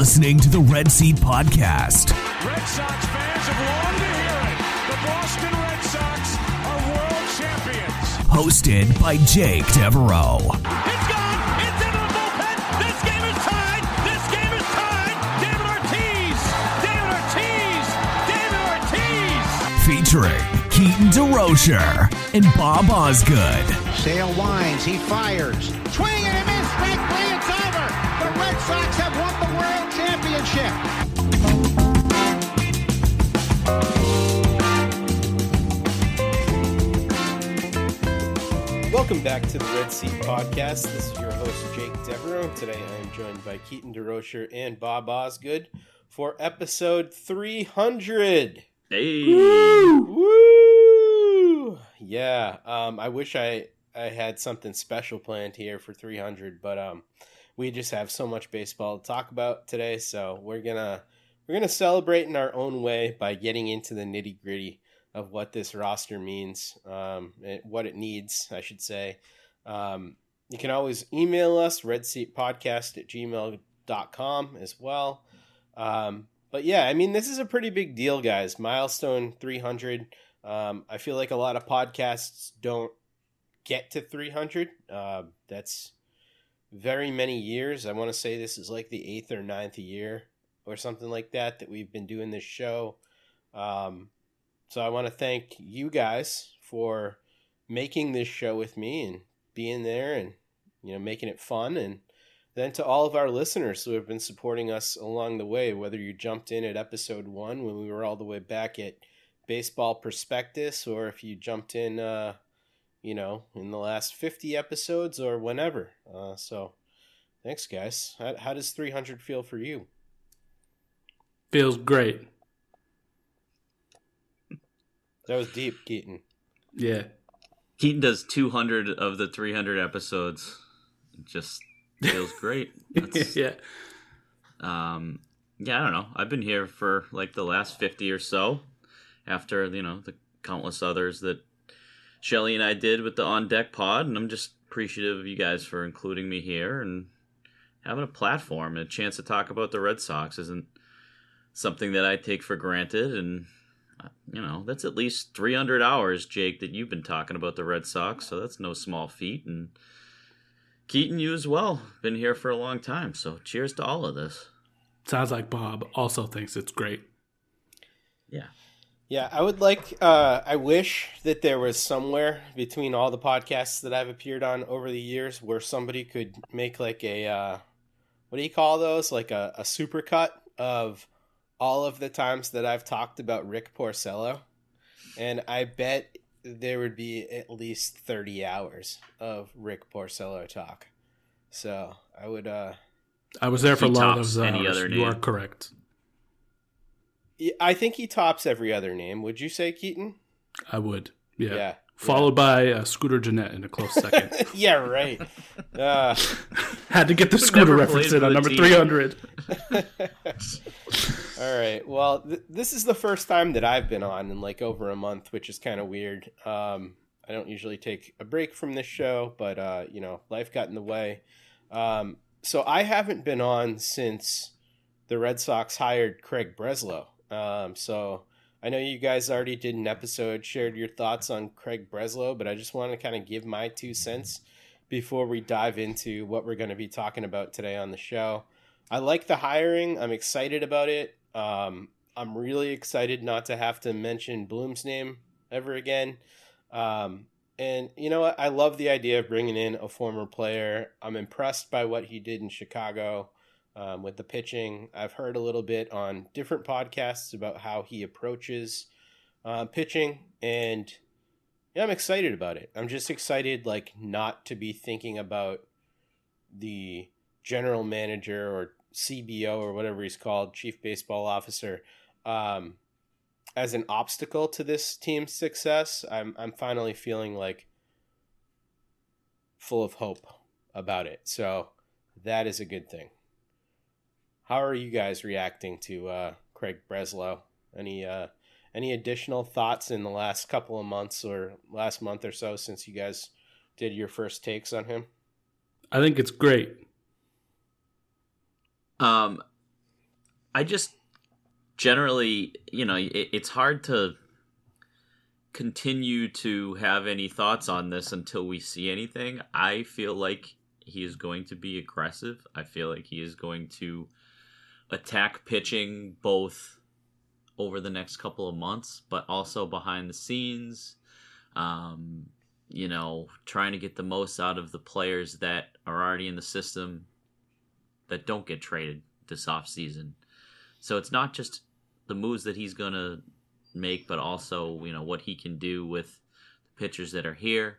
listening to the Red Seat Podcast. Red Sox fans have longed to hear it. The Boston Red Sox are world champions. Hosted by Jake Devereaux. It's gone. It's into the bullpen. This game is tied. This game is tied. David Ortiz. David Ortiz. David Ortiz. Featuring Keaton DeRocher and Bob Osgood. Sale winds, he fires. Swing and Welcome back to the Red Seat Podcast. This is your host, Jake Devereaux. Today I am joined by Keaton DeRocher and Bob Osgood for episode 300. Hey. Woo! Yeah, um, I wish I, I had something special planned here for 300, but um, we just have so much baseball to talk about today, so we're gonna we're gonna celebrate in our own way by getting into the nitty gritty of what this roster means, um, and what it needs, I should say. Um, you can always email us, redseatpodcast at gmail.com as well. Um, but yeah, I mean, this is a pretty big deal, guys. Milestone 300. Um, I feel like a lot of podcasts don't get to 300. Uh, that's very many years. I want to say this is like the eighth or ninth year or something like that that we've been doing this show. Um, so I want to thank you guys for making this show with me and being there and you know making it fun. And then to all of our listeners who have been supporting us along the way whether you jumped in at episode 1 when we were all the way back at baseball prospectus or if you jumped in uh you know in the last 50 episodes or whenever. Uh so thanks guys. How, how does 300 feel for you? Feels great. That was deep keaton Yeah. Keaton does 200 of the 300 episodes. It just feels great. That's, yeah. um, yeah, I don't know. I've been here for like the last 50 or so after, you know, the countless others that Shelly and I did with the On Deck pod. And I'm just appreciative of you guys for including me here and having a platform and a chance to talk about the Red Sox isn't something that I take for granted. And, you know, that's at least 300 hours, Jake, that you've been talking about the Red Sox. So that's no small feat. And Keaton, you as well. Been here for a long time. So cheers to all of this. Sounds like Bob also thinks it's great. Yeah. Yeah, I would like. Uh, I wish that there was somewhere between all the podcasts that I've appeared on over the years where somebody could make like a uh, what do you call those? Like a, a supercut of all of the times that I've talked about Rick Porcello, and I bet there would be at least thirty hours of Rick Porcello talk. So I would. Uh, I was there for a He lot of tops those any hours. other You are name. correct. I think he tops every other name. Would you say Keaton? I would. Yeah. Yeah. Followed by uh, Scooter Gennett in a close second. yeah, right. Uh, Had to get the Scooter reference in on number 300. All right. Well, th- this is the first time that I've been on in like over a month, which is kind of weird. Um, I don't usually take a break from this show, but uh, you know, life got in the way. Um, so I haven't been on since the Red Sox hired Craig Breslow. Um, so I know you guys already did an episode, shared your thoughts on Craig Breslow, but I just want to kind of give my two cents before we dive into what we're going to be talking about today on the show. I like the hiring. I'm excited about it. Um, I'm really excited not to have to mention Bloom's name ever again. Um, and you know what? I love the idea of bringing in a former player. I'm impressed by what he did in Chicago um, with the pitching. I've heard a little bit on different podcasts about how he approaches uh, pitching, and yeah, I'm excited about it. I'm just excited, like, not to be thinking about the general manager or CBO or whatever he's called, chief baseball officer, um, as an obstacle to this team's success. I'm I'm finally feeling like full of hope about it. So that is a good thing. How are you guys reacting to uh, Craig Breslow? Any uh, any additional thoughts in the last couple of months or last month or so since you guys did your first takes on him? I think it's great. Um, I just generally, you know, it, it's hard to continue to have any thoughts on this until we see anything. I feel like he is going to be aggressive. I feel like he is going to attack pitching both over the next couple of months, but also behind the scenes. Um, you know, trying to get the most out of the players that are already in the system that don't get traded this off season. So it's not just the moves that he's going to make, but also, you know, what he can do with the pitchers that are here.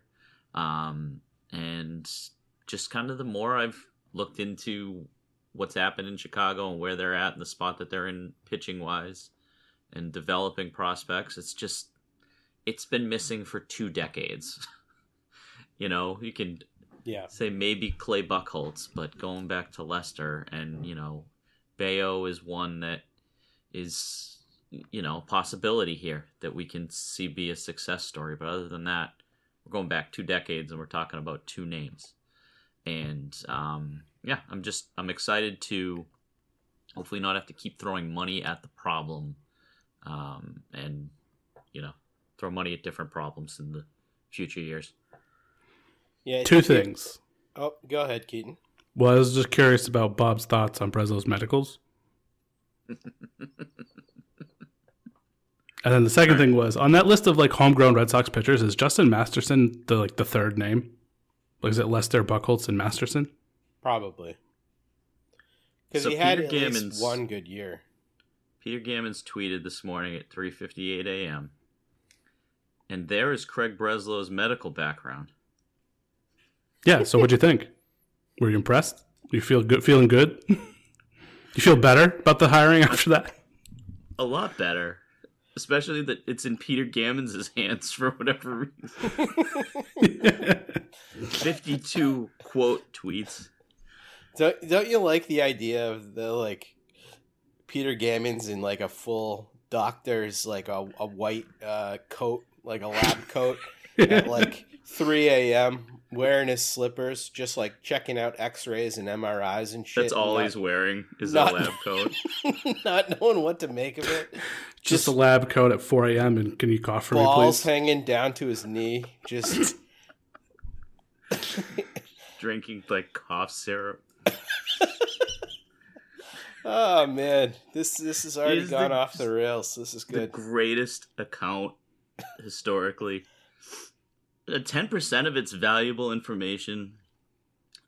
Um, and just kind of the more I've looked into what's happened in Chicago and where they're at and the spot that they're in pitching wise and developing prospects, it's just, it's been missing for two decades. you know, you can Yeah. say maybe Clay Buchholz, but going back to Lester and you know, Bello is one that is you know a possibility here that we can see be a success story. But other than that, we're going back two decades and we're talking about two names. And um, yeah, I'm just I'm excited to hopefully not have to keep throwing money at the problem, um, and you know throw money at different problems in the future years. Yeah. Two think- things. Oh, go ahead, Keaton. Well, I was just curious about Bob's thoughts on Breslow's medicals. and then the second thing was on that list of like homegrown Red Sox pitchers, is Justin Masterson the like the third name? Like is it Lester, Buchholz, and Masterson? Probably. Because So he had Peter at least Gammons- one good year. Peter Gammons tweeted this morning at 3:58 a.m. And there is Craig Breslow's medical background. Yeah. So what'd you think? Were you impressed? You feel good? Feeling good? you feel better about the hiring after that? A lot better, especially that it's in Peter Gammons' hands for whatever reason. 52 quote tweets. Don't, don't you like the idea of the like Peter Gammons in like a full doctor's like a, a white uh, coat, like a lab coat at like 3 a.m. wearing his slippers, just like checking out X-rays and MRIs and shit. That's all not, he's wearing is not- a lab coat. not knowing what to make of it. Just a lab coat at 4 a.m. and can you cough for me, Balls please? hanging down to his knee, just drinking like cough syrup. Oh man, this this has already Is gone the- off the rails. This is good. The greatest account historically. Uh, ten percent of it's valuable information.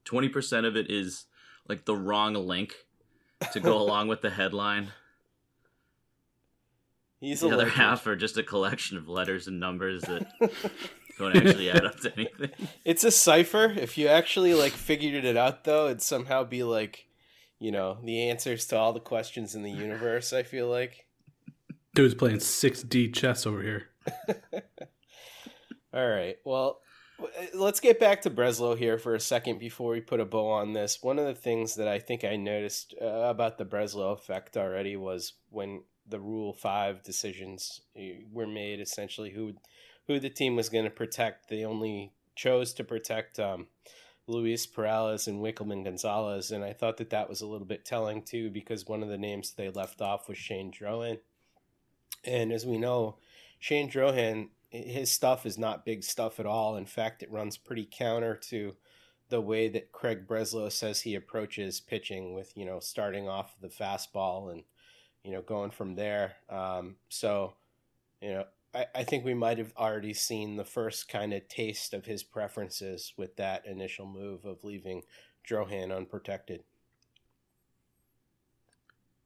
Twenty percent of it is like the wrong link to go along with the headline. He's The other legend. half are just a collection of letters and numbers that don't actually add up to anything. It's a cipher. If you actually like figured it out, though, it'd somehow be like, you know, the answers to all the questions in the universe. I feel like. Dude's playing 6D chess over here. All right. Well, let's get back to Breslow here for a second before we put a bow on this. One of the things that I think I noticed uh, about the Breslow effect already was when the Rule Five decisions uh, were made. Essentially, who who the team was going to protect. They only chose to protect um, Luis Perales and Wikelman Gonzalez, and I thought that that was a little bit telling too, because one of the names they left off was Shane Drohan, and as we know, Shane Drohan, his stuff is not big stuff at all. In fact, it runs pretty counter to the way that Craig Breslow says he approaches pitching, with you know starting off the fastball and you know going from there. Um, so, you know, I, I think we might have already seen the first kind of taste of his preferences with that initial move of leaving Drohan unprotected.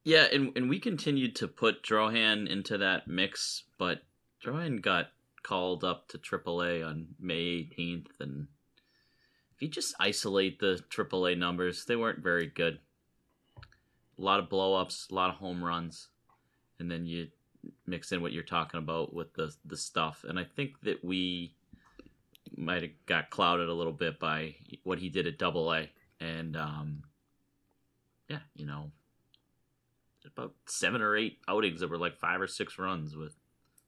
Yeah, and and we continued to put Drohan into that mix, but Drohan got called up to AAA on May 18th, and if you just isolate the AAA numbers, they weren't very good. A lot of blowups, a lot of home runs, and then you mix in what you're talking about with the the stuff, and I think that we might have got clouded a little bit by what he did at Double A, and um, yeah, you know, about seven or eight outings that were like five or six runs with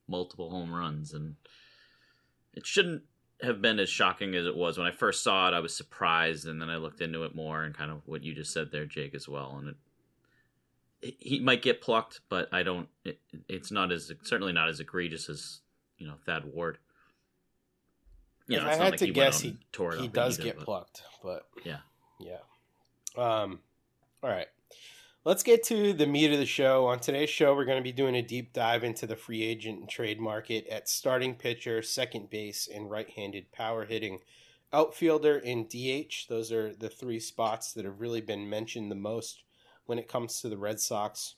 multiple home runs. And it shouldn't have been as shocking as it was. When i first saw it i was surprised. And then i looked into it more and kind of what you just said there jake as well. And it he might get plucked, but I don't. It, it's not as certainly not as egregious as you know Thad Ward. You know, I had like to he guess, he, and tore it he does either, get but- plucked, but Yeah. yeah. Um, all right. Let's get to the meat of the show. On today's show, we're going to be doing a deep dive into the free agent and trade market at starting pitcher, second base, and right handed power hitting outfielder and DH. Those are the three spots that have really been mentioned the most when it comes to the Red Sox.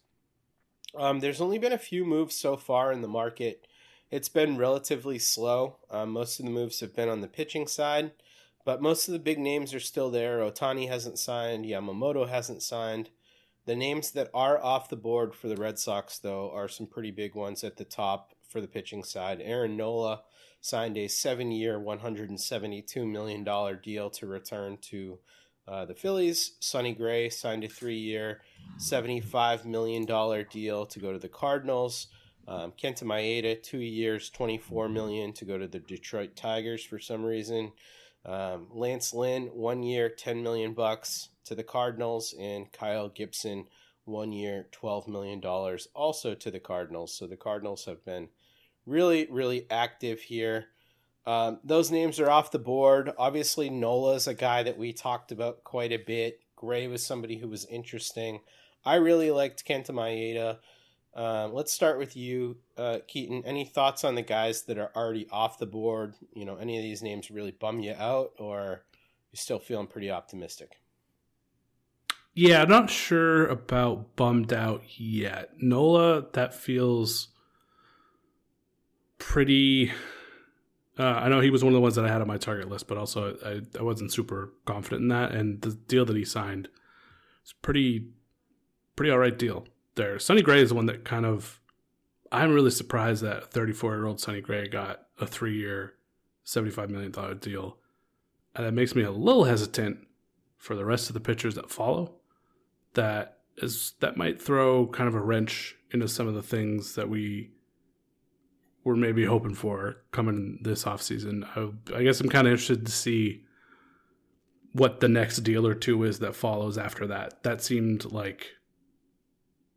Um, there's only been a few moves so far in the market. It's been relatively slow. Um, most of the moves have been on the pitching side, but most of the big names are still there. Ohtani hasn't signed, Yamamoto hasn't signed. The names that are off the board for the Red Sox, though, are some pretty big ones at the top for the pitching side. Aaron Nola signed a seven year, $172 million deal to return to uh, the Phillies. Sonny Gray signed a three year, $75 million deal to go to the Cardinals. Um, Kenta Maeda, two years, 24 million to go to the Detroit Tigers for some reason. Um, Lance Lynn, one year, ten million bucks to the Cardinals, and Kyle Gibson, one year, twelve million dollars, also to the Cardinals. So the Cardinals have been really, really active here. Um, those names are off the board. Obviously, Nola's a guy that we talked about quite a bit. Gray was somebody who was interesting. I really liked Kenta Maeda. Um, let's start with you, uh, Keaton. Any thoughts on the guys that are already off the board? You know, any of these names really bum you out, or you still feeling pretty optimistic? Yeah, I'm not sure about bummed out yet. Nola, that feels pretty. Uh, I know he was one of the ones that I had on my target list, but also I, I wasn't super confident in that. And the deal that he signed is pretty, pretty all right deal there. Sonny Gray is the one that kind of. I'm really surprised that 34 year old Sonny Gray got a three year, $75 million deal. And that makes me a little hesitant for the rest of the pitchers that follow that is that might throw kind of a wrench into some of the things that we were maybe hoping for coming this offseason. I, I guess I'm kind of interested to see what the next deal or two is that follows after that. That seemed like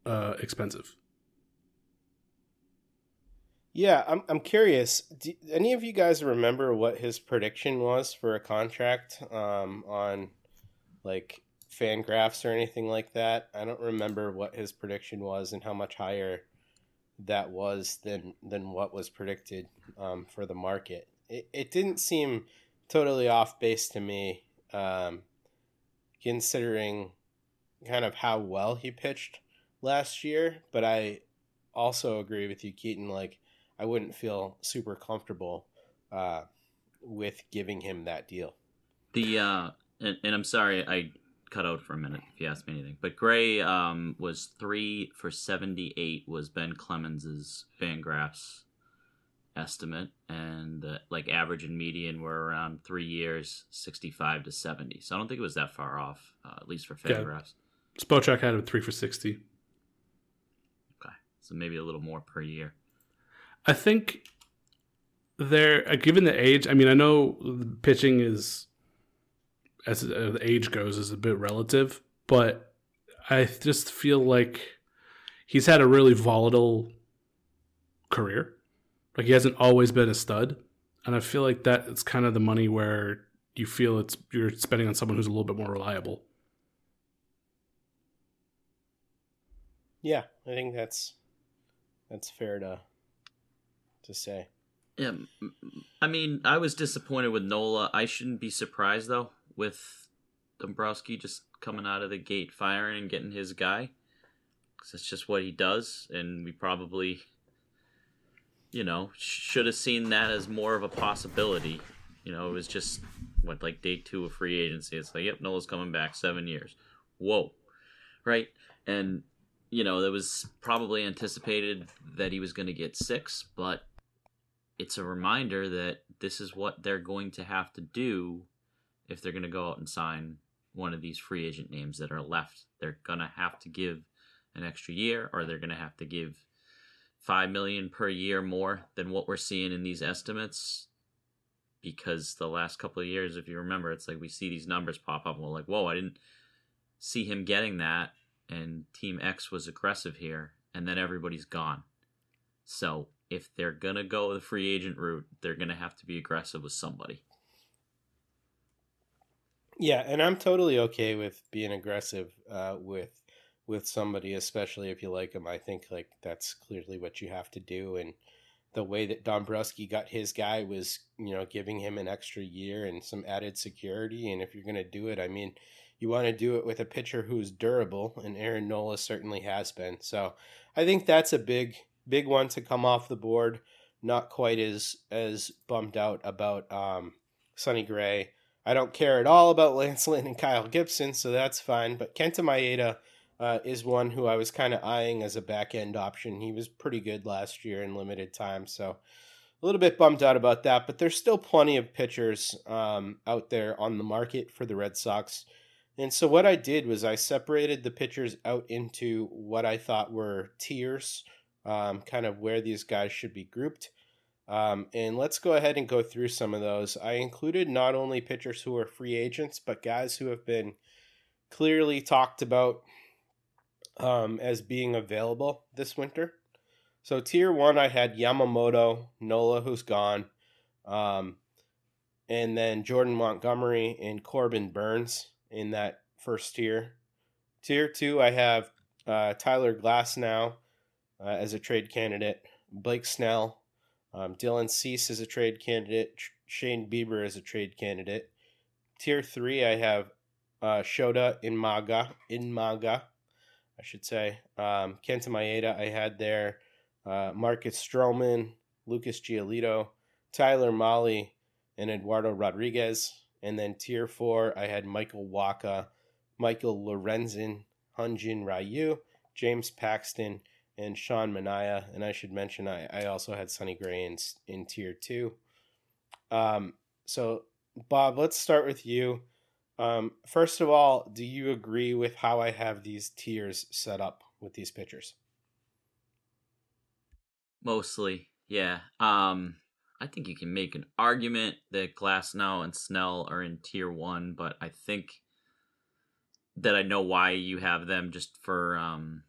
uh, expensive. Yeah, I'm I'm curious. Do any of you guys remember what his prediction was for a contract um, on like Fangraphs or anything like that? I don't remember what his prediction was and how much higher that was than than what was predicted um, for the market. It it didn't seem totally off base to me, um, considering kind of how well he pitched last year. But I also agree with you, Keaton. Like I wouldn't feel super comfortable uh, with giving him that deal. The uh, and, and I'm sorry I cut out for a minute if you ask me anything. But Gray um was three for seventy eight was Ben Clemens's Fangraphs estimate, and the like average and median were around three years, sixty five to seventy. So I don't think it was that far off, uh, at least for Yeah. Fangraphs. Spochak had a three for 60. Okay, so maybe a little more per year. I think there, uh, given the age, I mean, I know the pitching is, as uh, the age goes, is a bit relative, but I just feel like he's had a really volatile career. Like he hasn't always been a stud, and I feel like that it's kind of the money where you feel it's you're spending on someone who's a little bit more reliable. Yeah, I think that's that's fair to to say. Yeah, I mean, I was disappointed with Nola. I shouldn't be surprised though with Dombrowski just coming out of the gate firing and getting his guy. 'Cause that's just what he does, and we probably, you know, should have seen that as more of a possibility. You know, it was just what like day two of free agency. It's like, yep, Nola's coming back seven years. Whoa, right? And you know, that was probably anticipated that he was going to get six, but it's a reminder that this is what they're going to have to do if they're going to go out and sign one of these free agent names that are left. They're going to have to give an extra year or they're going to have to give 5 million per year more than what we're seeing in these estimates because the last couple of years if you remember it's like we see these numbers pop up and we're like, "Whoa, I didn't see him getting that." and Team X was aggressive here, and then everybody's gone. So if they're gonna go the free agent route, they're gonna have to be aggressive with somebody. Yeah, and I'm totally okay with being aggressive uh, with with somebody, especially if you like them. I think like that's clearly what you have to do, and the way that Dombrowski got his guy was, you know, giving him an extra year and some added security. And if you're going to do it, I mean, you want to do it with a pitcher who's durable, and Aaron Nola certainly has been. So I think that's a big, big one to come off the board. Not quite as as bummed out about um, Sonny Gray. I don't care at all about Lance Lynn and Kyle Gibson, so that's fine. But Kenta Maeda uh, is one who I was kind of eyeing as a back end option. He was pretty good last year in limited time, so a little bit bummed out about that. But there's still plenty of pitchers um, out there on the market for the Red Sox. And so what I did was I separated the pitchers out into what I thought were tiers, um, kind of where these guys should be grouped. Um, and let's go ahead and go through some of those. I included not only pitchers who are free agents, but guys who have been clearly talked about um, as being available this winter. So tier one, I had Yamamoto, Nola, who's gone, um, and then Jordan Montgomery and Corbin Burnes in that first tier. Tier two, I have uh, Tyler Glasnow uh, as a trade candidate, Blake Snell, um, Dylan Cease as a trade candidate, Shane Bieber as a trade candidate. Tier three, I have uh, Shota Imanaga I should say. Um, Kenta Maeda, I had there. Uh, Marcus Stroman, Lucas Giolito, Tyler Mahle, and Eduardo Rodriguez. And then tier four, I had Michael Wacha, Michael Lorenzen, Hyun-jin Ryu, James Paxton, and Sean Manaea. And I should mention, I, I also had Sonny Gray in, in tier two. Um, so, Bob, let's start with you. Um, first of all, do you agree with how I have these tiers set up with these pitchers? Mostly, yeah. Um, I think you can make an argument that Glasnow and Snell are in tier one, but I think that I know why you have them just for. Um,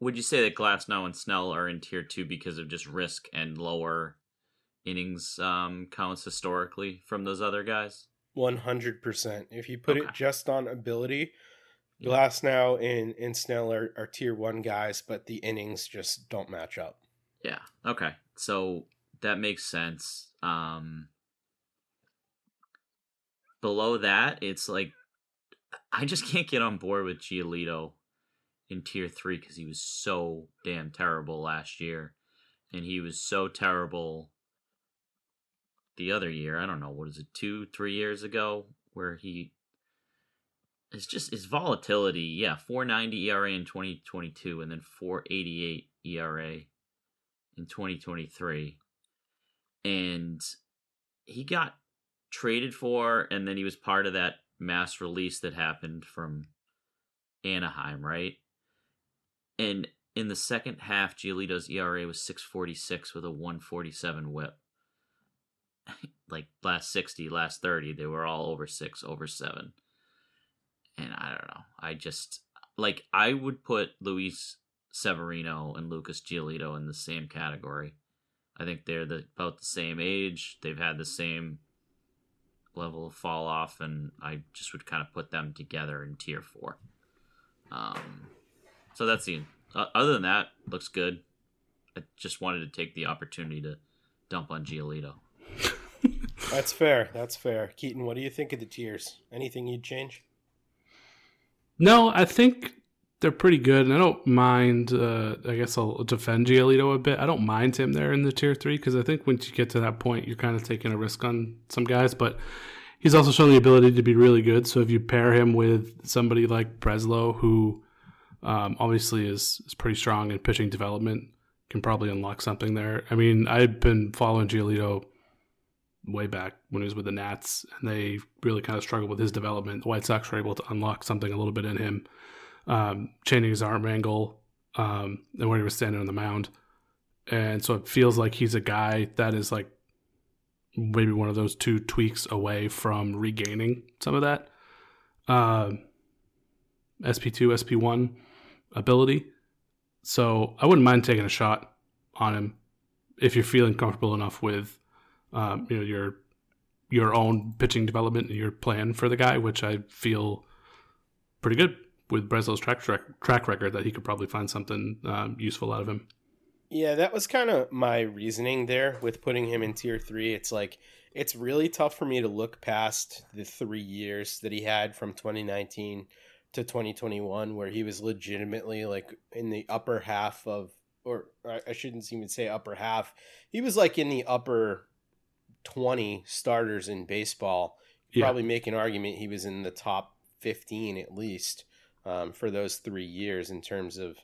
would you say that Glasnow and Snell are in tier two because of just risk and lower innings um, counts historically from those other guys? One hundred percent. If you put okay. it just on ability, yeah. Glasnow and and Snell are, are tier one guys, but the innings just don't match up. Yeah. Okay. So that makes sense. Um below that, it's like I just can't get on board with Giolito in tier three because he was so damn terrible last year. And he was so terrible the other year. I don't know what is it, two, three years ago, where he it's just his volatility. Yeah, 490 ERA in 2022, and then 488 ERA in 2023, and he got traded for, and then he was part of that mass release that happened from Anaheim, right? And in the second half, Giolito's ERA was 646 with a 147 WHIP. like last 60, last 30, they were all over 6, over 7. And I don't know. I just like I would put Luis Severino and Lucas Giolito in the same category. I think they're the, about the same age. They've had the same level of fall off, and I just would kind of put them together in tier four. Um, so that's the uh, other than that looks good. I just wanted to take the opportunity to dump on Giolito. That's fair. That's fair. Keaton, what do you think of the tiers? Anything you'd change? No, I think they're pretty good, and I don't mind. Uh, I guess I'll defend Giolito a bit. I don't mind him there in the tier three because I think once you get to that point, you're kind of taking a risk on some guys. But he's also shown the ability to be really good. So if you pair him with somebody like Breslow, who um, obviously is is pretty strong in pitching development, can probably unlock something there. I mean, I've been following Giolito way back when he was with the Nats, and they really kind of struggled with his development. The White Sox were able to unlock something a little bit in him, um, changing his arm angle um, and where he was standing on the mound. And so it feels like he's a guy that is like maybe one of those two tweaks away from regaining some of that. Um, SP2, SP1 ability. So I wouldn't mind taking a shot on him if you're feeling comfortable enough with um, you know your your own pitching development and your plan for the guy, which I feel pretty good with Breslow's track track, track record that he could probably find something um, useful out of him. Yeah, that was kind of my reasoning there with putting him in tier three. It's like it's really tough for me to look past the three years that he had from 2019 to 2021, where he was legitimately like in the upper half of, or I shouldn't even say upper half. He was like in the upper 20 starters in baseball. Yeah. Probably make an argument he was in the top 15 at least um, for those three years in terms of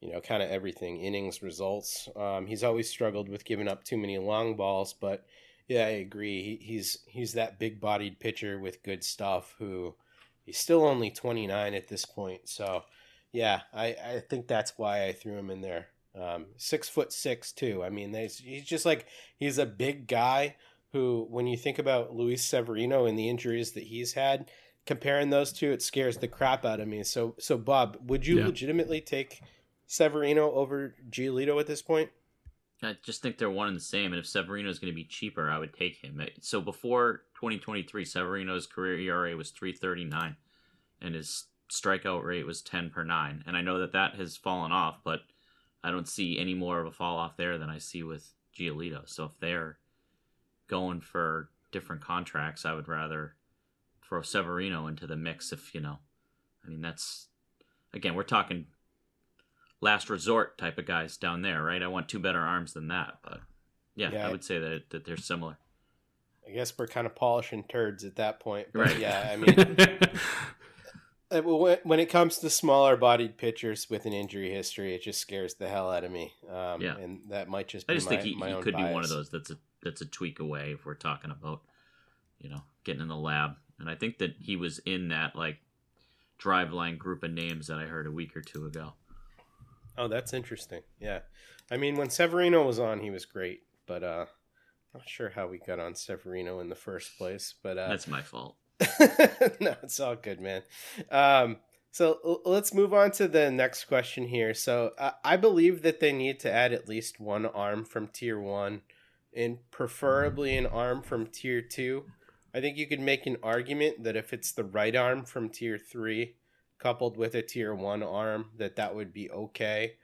you know kind of everything innings results. Um, he's always struggled with giving up too many long balls, but yeah, I agree. He, he's he's that big bodied pitcher with good stuff who he's still only 29 at this point. So yeah, I, I think that's why I threw him in there. Um, six foot six too. I mean, he's just like he's a big guy who, when you think about Luis Severino and the injuries that he's had, comparing those two, it scares the crap out of me. So, so Bob, would you yeah. legitimately take Severino over Giolito at this point? I just think they're one and the same. And if Severino is going to be cheaper, I would take him. So before 2023, Severino's career ERA was 339 and his strikeout rate was 10 per 9. And I know that that has fallen off, but I don't see any more of a fall off there than I see with Giolito. So if they're going for different contracts, I would rather throw Severino into the mix if, you know, I mean, that's, again, we're talking last resort type of guys down there, right? I want two better arms than that. But yeah, yeah I would say that, that they're similar. I guess we're kind of polishing turds at that point. But right. yeah, I mean, Uh, when it comes to smaller bodied pitchers with an injury history, it just scares the hell out of me. Um, yeah, and that might just. I just my, think he, he could bias. be one of those that's a that's a tweak away if we're talking about, you know, getting in the lab. And I think that he was in that like Driveline group of names that I heard a week or two ago. Oh, that's interesting. Yeah, I mean, when Severino was on, he was great, but uh, not sure how we got on Severino in the first place. But uh, that's my fault. no, it's all good, man. Um, so l- let's move on to the next question here. So uh, I believe that they need to add at least one arm from tier one, and preferably an arm from tier two. I think you could make an argument that if it's the right arm from tier three, coupled with a tier one arm, that that would be okay.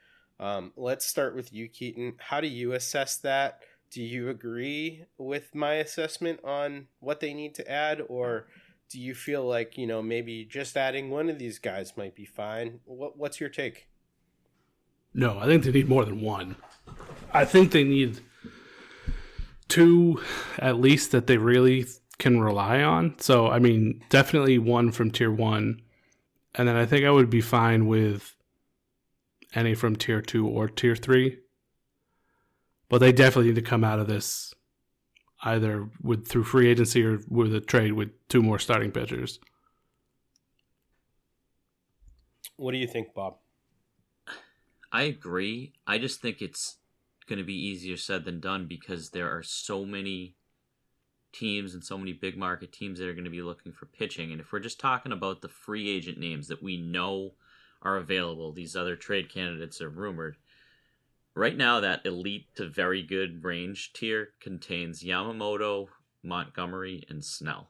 Um, let's start with you, Keaton. How do you assess that? Do you agree with my assessment on what they need to add, or do you feel like you know maybe just adding one of these guys might be fine? What What's your take? No, I think they need more than one. I think they need two at least that they really can rely on. So, I mean, definitely one from tier one. And then I think I would be fine with any from tier two or tier three. But they definitely need to come out of this either with through free agency or with a trade with two more starting pitchers. What do you think, Bob? I agree. I just think it's going to be easier said than done because there are so many teams and so many big market teams that are going to be looking for pitching. And if we're just talking about the free agent names that we know are available, these other trade candidates are rumored right now that elite to very good range tier contains Yamamoto, Montgomery, and Snell.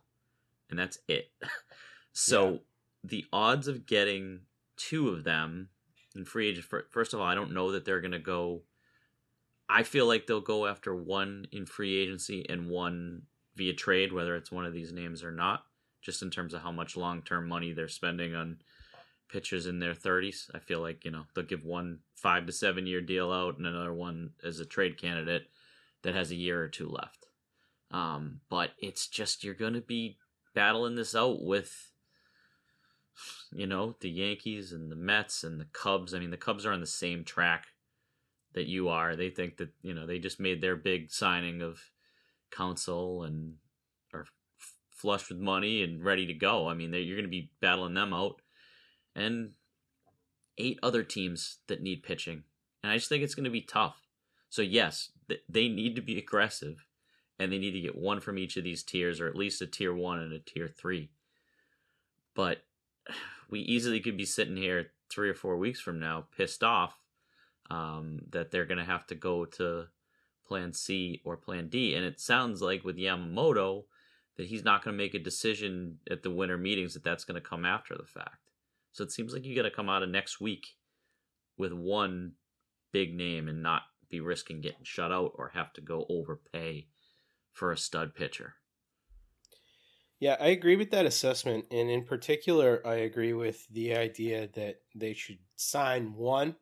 And that's it. so yeah. the odds of getting two of them in free agent first of all, I don't know that they're gonna go I feel like they'll go after one in free agency and one via trade, whether it's one of these names or not, just in terms of how much long term money they're spending on pitchers in their 30s. I feel like, you know, they'll give one five to seven year deal out and another one as a trade candidate that has a year or two left. Um, but it's just, you're going to be battling this out with, you know, the Yankees and the Mets and the Cubs. I mean, the Cubs are on the same track that you are. They think that, you know, they just made their big signing of Counsell and are flush with money and ready to go. I mean, you're going to be battling them out and eight other teams that need pitching. And I just think it's going to be tough. So, yes, they need to be aggressive and they need to get one from each of these tiers or at least a tier one and a tier three. But we easily could be sitting here three or four weeks from now, pissed off um, that they're going to have to go to Plan C or Plan D. And it sounds like with Yamamoto that he's not going to make a decision at the winter meetings that that's going to come after the fact. So it seems like you got to come out of next week with one big name and not be risking getting shut out or have to go overpay for a stud pitcher. Yeah, I agree with that assessment. And in particular, I agree with the idea that they should sign one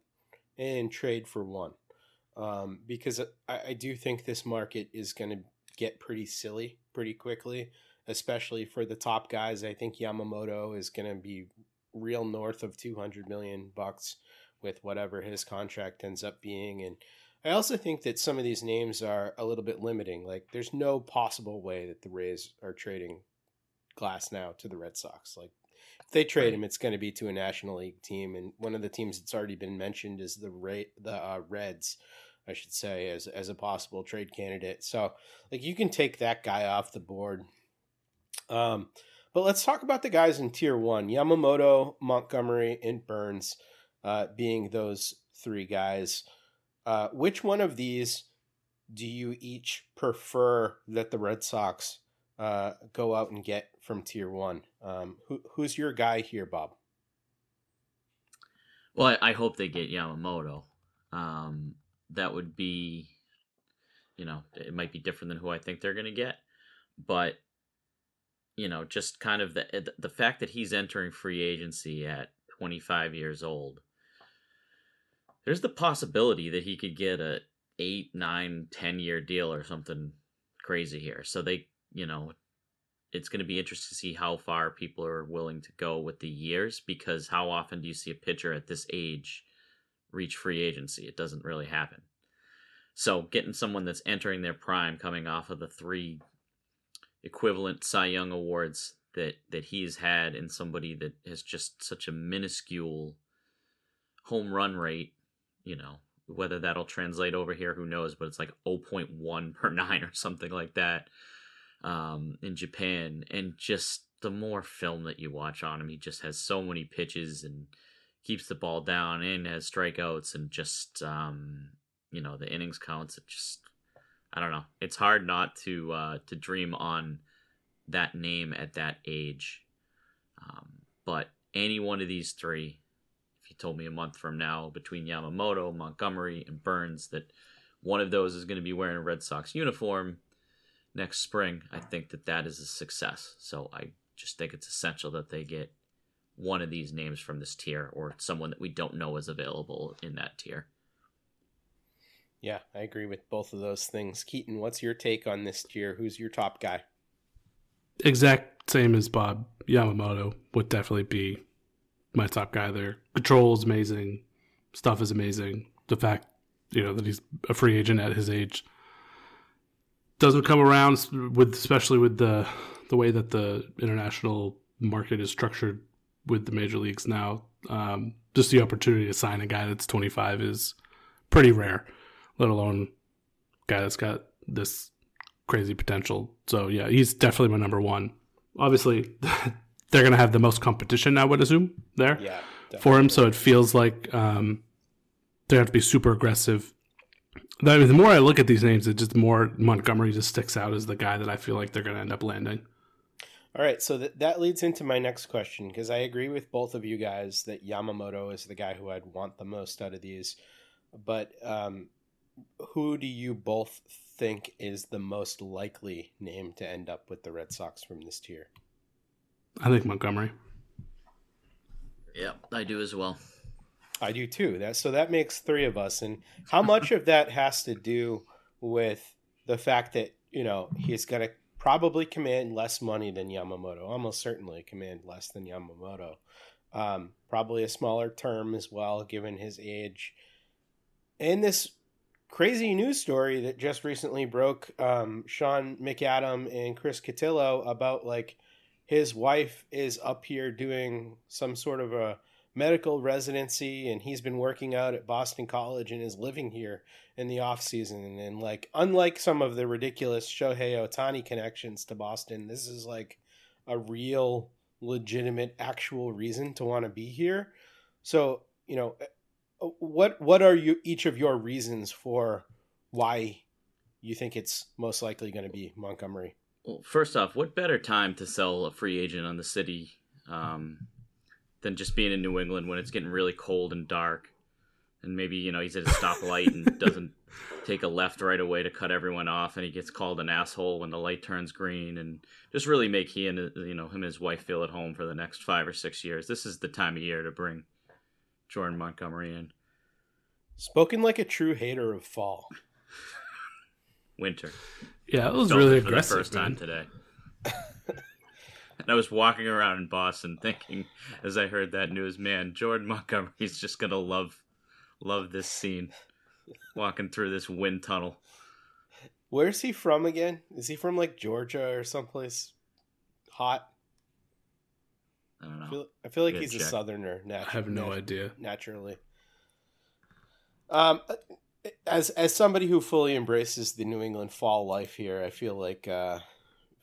and trade for one. Um, because I, I do think this market is going to get pretty silly pretty quickly, especially for the top guys. I think Yamamoto is going to be real north of 200 million bucks with whatever his contract ends up being. And I also think that some of these names are a little bit limiting. Like, there's no possible way that the Rays are trading Glasnow to the Red Sox. Like if they trade him, it's going to be to a National League team, and one of the teams that's already been mentioned is the Ray, the uh, Reds, I should say, as as a possible trade candidate. So like you can take that guy off the board. Um, but let's talk about the guys in Tier One: Yamamoto, Montgomery, and Burnes, uh, being those three guys. Uh, which one of these do you each prefer that the Red Sox uh, go out and get from tier one. Um, who, who's your guy here, Bob? Well, I, I hope they get Yamamoto. Um, that would be, you know, it might be different than who I think they're going to get, but you know, just kind of the the fact that he's entering free agency at 25 years old. There's the possibility that he could get a eight, nine, ten year deal or something crazy here. So they you know, it's going to be interesting to see how far people are willing to go with the years because how often do you see a pitcher at this age reach free agency? It doesn't really happen. So getting someone that's entering their prime coming off of the three equivalent Cy Young awards that that he's had in somebody that has just such a minuscule home run rate, you know, whether that'll translate over here, who knows, but it's like 0.1 per 9 or something like that um, in Japan, and just the more film that you watch on him, he just has so many pitches and keeps the ball down and has strikeouts and just um, you know the innings counts. It just I don't know. It's hard not to uh, to dream on that name at that age. Um, but any one of these three, if you told me a month from now between Yamamoto, Montgomery, and Burnes that one of those is going to be wearing a Red Sox uniform, next spring, I think that that is a success. So I just think it's essential that they get one of these names from this tier or someone that we don't know is available in that tier. Yeah, I agree with both of those things. Keaton, what's your take on this tier? Who's your top guy? Exact same as Bob. Yamamoto would definitely be my top guy there. Control is amazing. Stuff is amazing. The fact, you know, that he's a free agent at his age doesn't come around with especially with the the way that the international market is structured with the major leagues now. Um, just the opportunity to sign a guy that's 25 is pretty rare, let alone a guy that's got this crazy potential. So yeah, he's definitely my number one. Obviously, they're gonna have the most competition, I would assume, there yeah, for him. So it feels like um, they have to be super aggressive the more I look at these names, it just more Montgomery just sticks out as the guy that I feel like they're going to end up landing. All right, so th- that leads into my next question because I agree with both of you guys that Yamamoto is the guy who I'd want the most out of these. But um, who do you both think is the most likely name to end up with the Red Sox from this tier? I think Montgomery. Yeah, I do as well. I do too. That so that makes three of us. And how much of that has to do with the fact that you know he's going to probably command less money than Yamamoto, almost certainly command less than Yamamoto. Um, probably a smaller term as well, given his age. And this crazy news story that just recently broke, um, Sean McAdam and Chris Cotillo about like his wife is up here doing some sort of a medical residency and he's been working out at Boston College and is living here in the off season and like unlike some of the ridiculous Shohei Ohtani connections to Boston this is like a real legitimate, actual reason to want to be here. So, you know, uh, what what are you each of your reasons for why you think it's most likely going to be Montgomery? Well, first off, what better time to sell a free agent on the city um, than just being in New England when it's getting really cold and dark, and maybe you know he's at a stoplight and doesn't take a left right away to cut everyone off, and he gets called an asshole when the light turns green, and just really make he and you know him and his wife feel at home for the next five or six years. This is the time of year to bring Jordan Montgomery in. Spoken like a true hater of fall. Winter. Yeah, it was Felt really it for aggressive. the first time today. and I was walking around in Boston thinking, as I heard that news, man, Jordan Montgomery's just gonna love, love this scene, walking through this wind tunnel. Where's he from again? Is he from like Georgia or someplace hot? I don't know. I feel, I feel like Good he's a southerner. Natu- I have no idea. Naturally. Um, as as somebody who fully embraces the New England fall life here, I feel like uh, I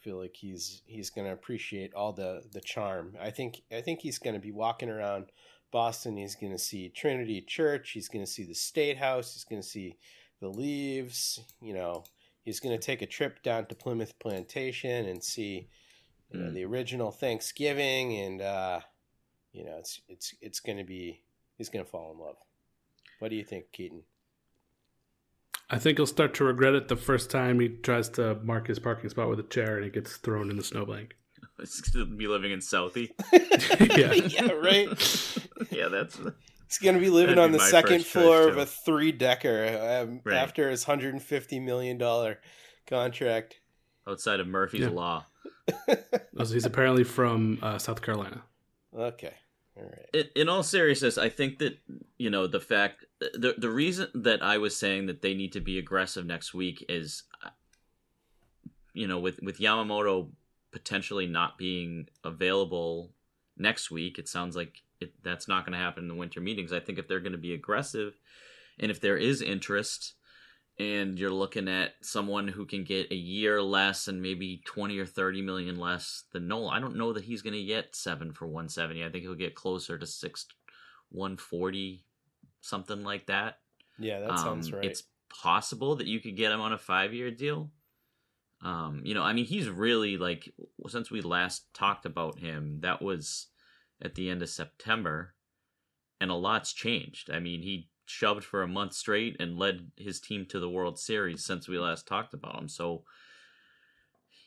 feel like he's he's going to appreciate all the the charm. I think I think he's going to be walking around Boston. He's going to see Trinity Church. He's going to see the State House. He's going to see the leaves. You know, he's going to take a trip down to Plymouth Plantation and see you know, Mm. the original Thanksgiving, and uh, you know, it's it's it's going to be he's going to fall in love. What do you think, Keaton? I think he'll start to regret it the first time he tries to mark his parking spot with a chair and it gets thrown in the snowbank. It's gonna be living in Southie. yeah. yeah, right. yeah, that's He's going to be living on be the second floor of a three decker um, Right. after his hundred and fifty million dollar contract. outside of Murphy's Yeah. Law. He's apparently from uh, South Carolina. Okay, all right. in, all seriousness, I think that you know the fact the the reason that I was saying that they need to be aggressive next week is, you know, with with Yamamoto potentially not being available next week, it sounds like it, that's not going to happen in the winter meetings. I think if they're going to be aggressive, and if there is interest. And you're looking at someone who can get a year less and maybe 20 or 30 million less than Nola. I don't know that he's going to get seven for 170. I think he'll get closer to six, 140, something like that. Yeah, that sounds Um, right. It's possible that you could get him on a five year deal. Um, you know, I mean, he's really like since we last talked about him, that was at the end of September, and a lot's changed. I mean, he shoved for a month straight and led his team to the World Series since we last talked about him. So,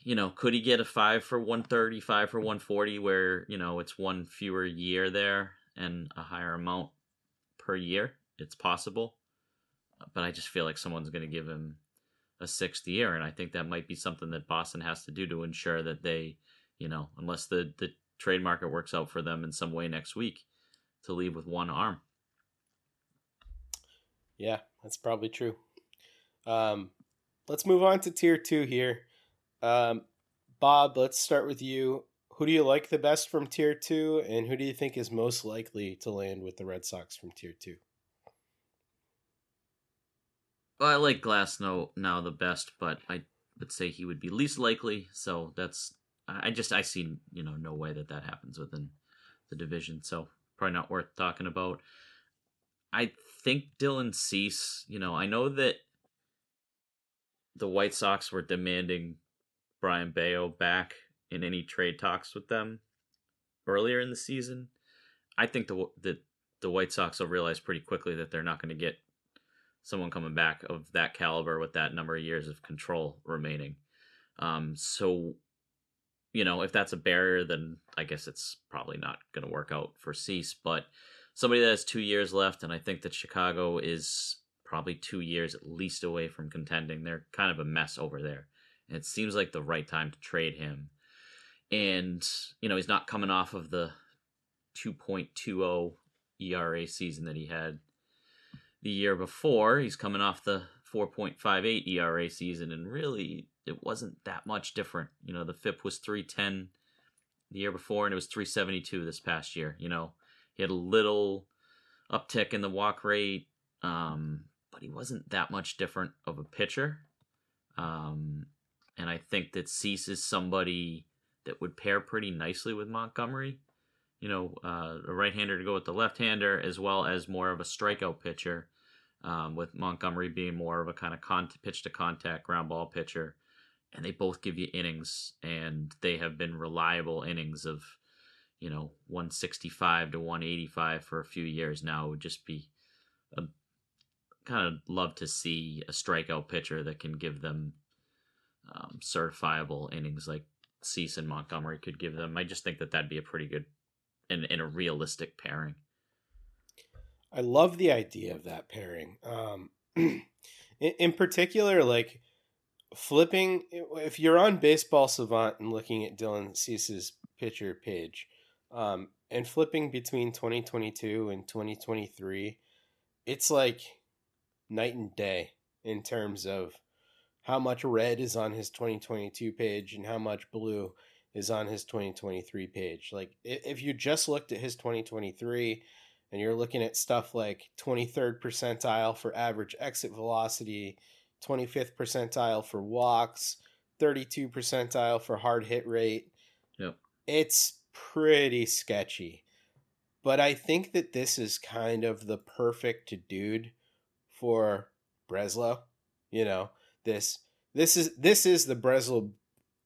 you know, could he get a five for 130, five for 140, where, you know, it's one fewer year there and a higher amount per year? It's possible. But I just feel like someone's going to give him a sixth year. And I think that might be something that Boston has to do to ensure that they, you know, unless the, the trade market works out for them in some way next week, to leave with one arm. Yeah, that's probably true. Um, let's move on to tier two here. Um, Bob, let's start with you. Who do you like the best from tier two, and who do you think is most likely to land with the Red Sox from tier two? Well, I like Glasnow now the best, but I would say he would be least likely. So that's I I just I see you know no way that that happens within the division. So probably not worth talking about. I think Dylan Cease. You know I know that the White Sox were demanding Brayan Bello back in any trade talks with them earlier in the season. I think the the the White Sox will realize pretty quickly that they're not going to get someone coming back of that caliber with that number of years of control remaining. Um, so, you know, if that's a barrier, then I guess it's probably not going to work out for Cease. But somebody that has two years left, and I think that Chicago is probably two years at least away from contending. They're kind of a mess over there. And it seems like the right time to trade him. And, you know, he's not coming off of the 2.20 ERA season that he had the year before. He's coming off the 4.58 ERA season, and really, it wasn't that much different. You know, the FIP was 310 the year before, and it was 372 this past year. You know, he had a little uptick in the walk rate, um, but he wasn't that much different of a pitcher. Um, and I think that Cease is somebody that would pair pretty nicely with Montgomery. You know, uh, a right-hander to go with the left-hander, as well as more of a strikeout pitcher, um, with Montgomery being more of a kind of con- pitch to contact ground ball pitcher, and they both give you innings, and they have been reliable innings of, you know, 165 to 185 for a few years now. It would just be a kind of love to see a strikeout pitcher that can give them um, certifiable innings like Cease and Montgomery could give them. I just think that that'd be a pretty good and, and a realistic pairing. I love the idea of that pairing. Um, in, in particular, like flipping, if you're on Baseball Savant and looking at Dylan Cease's pitcher page, um, and flipping between 2022 and 2023, it's like night and day in terms of how much red is on his 2022 page and how much blue is on his 2023 page. Like if you just looked at his 2023 and you're looking at stuff like 23rd percentile for average exit velocity, 25th percentile for walks, 32 percentile for hard hit rate. Yep. It's pretty sketchy. But I think that this is kind of the perfect dude for Breslow. You know, this this is this is the Breslow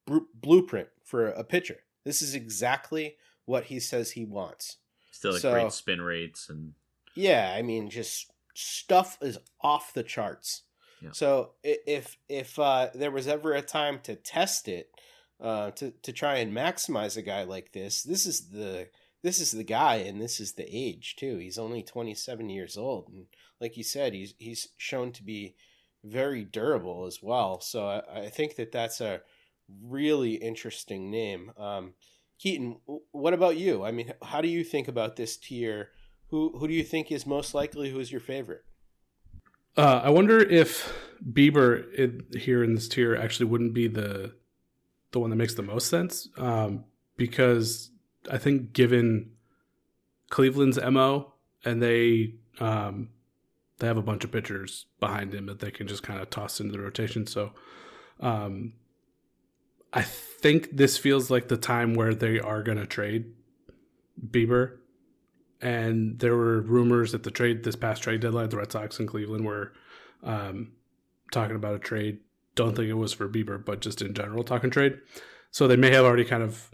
br- blueprint for a pitcher. This is exactly what he says he wants. Still like So- great spin rates and Yeah, I mean, just stuff is off the charts. Yeah. So if if uh, there was ever a time to test it, uh, to to try and maximize a guy like this, this is the this is the guy, and this is the age too. He's only twenty seven years old, and like you said, he's he's shown to be very durable as well. So I, I think that that's a really interesting name. Um, Keaton, what about you? I mean, how do you think about this tier? Who who do you think is most likely? Who is your favorite? Uh, I wonder if Bieber in, here in this tier actually wouldn't be the the one that makes the most sense, um, because I think given Cleveland's mo and they um, they have a bunch of pitchers behind him that they can just kind of toss into the rotation. So um, I think this feels like the time where they are going to trade Bieber. And there were rumors that the trade this past trade deadline, the Red Sox and Cleveland were um, talking about a trade. Don't think it was for Bieber, but just in general talking trade. So they may have already kind of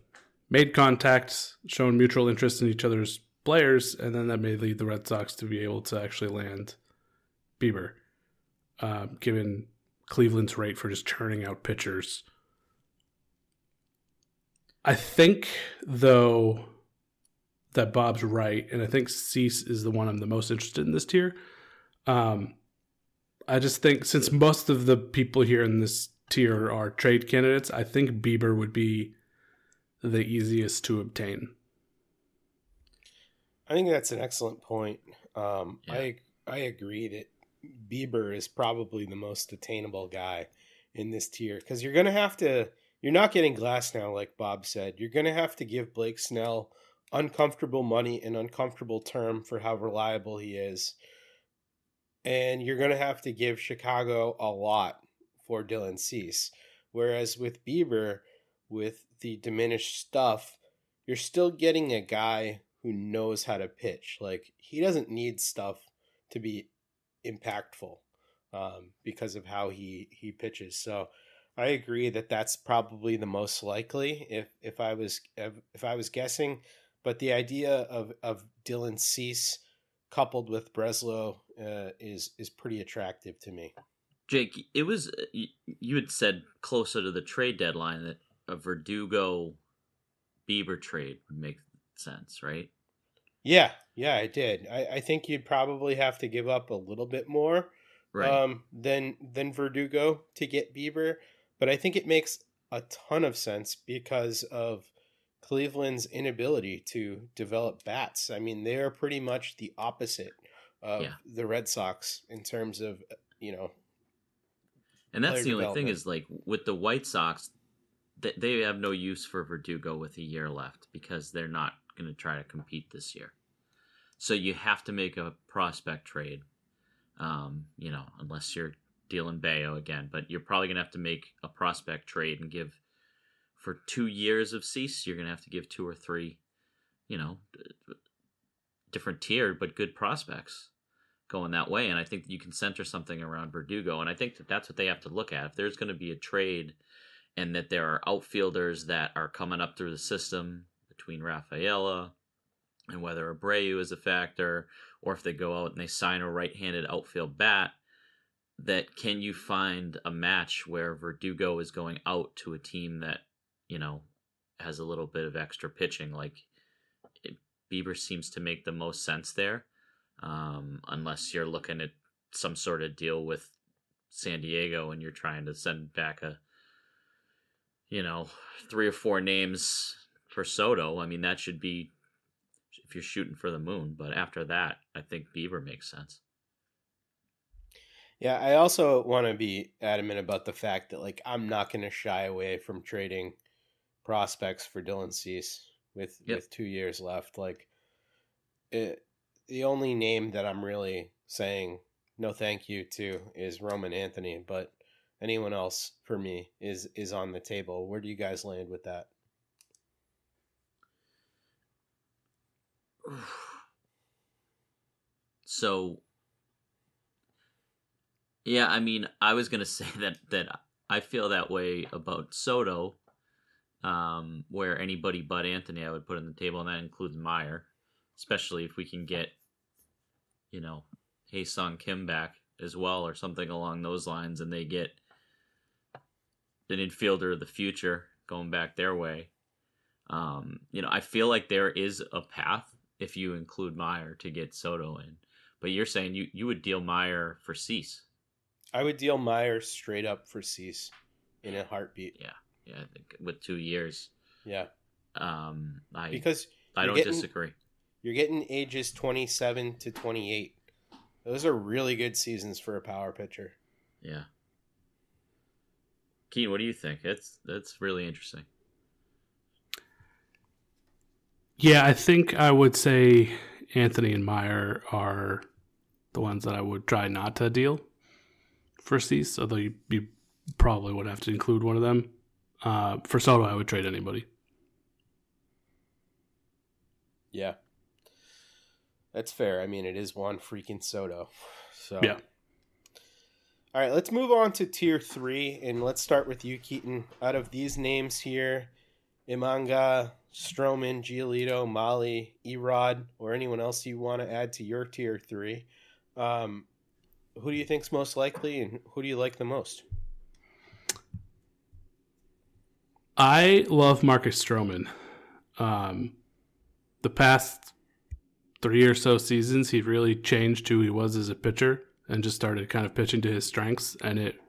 made contacts, shown mutual interest in each other's players, and then that may lead the Red Sox to be able to actually land Bieber, uh, given Cleveland's rate for just churning out pitchers. I think, though, that Bob's right, and I think Cease is the one I'm the most interested in this tier. Um, I just think since most of the people here in this tier are trade candidates, I think Bieber would be the easiest to obtain. I think that's an excellent point. Um, Yeah. I I agree that Bieber is probably the most attainable guy in this tier because you're gonna have to. You're not getting Glasnow, like Bob said. You're gonna have to give Blake Snell uncomfortable money and uncomfortable term for how reliable he is, and you're gonna have to give Chicago a lot for Dylan Cease. Whereas with Bieber, with the diminished stuff, you're still getting a guy who knows how to pitch. Like he doesn't need stuff to be impactful um, because of how he he pitches. So I agree that that's probably the most likely if if I was if, if I was guessing. But the idea of of Dylan Cease coupled with Breslow uh, is is pretty attractive to me. Jake, it was uh, you, you had said closer to the trade deadline that a Verdugo Bieber trade would make sense, right? Yeah, yeah, I did. I, I think you'd probably have to give up a little bit more Right. um, than than Verdugo to get Bieber, but I think it makes a ton of sense because of Cleveland's inability to develop bats. I mean, they are pretty much the opposite of Yeah. the Red Sox in terms of you know. and that's the only thing is like with the White Sox, they, they have no use for Verdugo with a year left because they're not going to try to compete this year. So you have to make a prospect trade, um, you know, unless you're dealing Bello again. But you're probably going to have to make a prospect trade and give for two years of Cease, you're gonna have to give two or three, you know, different tiered but good prospects going that way. And I think you can center something around Verdugo. And I think that that's what they have to look at. If there's going to be a trade and that there are outfielders that are coming up through the system between Rafaela and whether Abreu is a factor, or if they go out and they sign a right handed outfield bat, that can you find a match where Verdugo is going out to a team that, you know, has a little bit of extra pitching? Like it, Bieber seems to make the most sense there um, unless you're looking at some sort of deal with San Diego and you're trying to send back a, you know, three or four names for Soto. I mean, that should be if you're shooting for the moon. But after that, I think Bieber makes sense. Yeah, I also want to be adamant about the fact that like I'm not going to shy away from trading prospects for Dylan Cease with Yep. with two years left. Like, it, the only name that I'm really saying no thank you to is Roman Anthony, but anyone else for me is is on the table. Where do you guys land with that? So, yeah, I mean, I was gonna say that that I feel that way about Soto, um, where anybody but Anthony I would put on the table, and that includes Mayer, especially if we can get, you know, Ha-Seong Kim back as well, or something along those lines, and they get an infielder of the future going back their way. Um, you know, I feel like there is a path if you include Mayer to get Soto in. But you're saying you, you would deal Mayer for Cease. I would deal Mayer straight up for Cease in a heartbeat. Yeah. Yeah, I think with two years. Yeah, Um I because I don't getting- disagree. You're getting ages 27 to 28. Those are really good seasons for a power pitcher. Yeah. Keen, what do you think? It's that's really interesting. Yeah, I think I would say Anthony and Mayer are the ones that I would try not to deal for Cease, although you, you probably would have to include one of them. Uh, for Soto, I would trade anybody. Yeah. That's fair. I mean, it is one freaking Soto. So Yeah. All right, let's move on to tier three, and let's start with you, Keaton. Out of these names here, Imanga, Stroman, Giolito, Mahle, E-Rod, or anyone else you want to add to your tier three, um, who do you think's most likely, and who do you like the most? I love Marcus Stroman. Um, the past three or so seasons, he really changed who he was as a pitcher and just started kind of pitching to his strengths, and it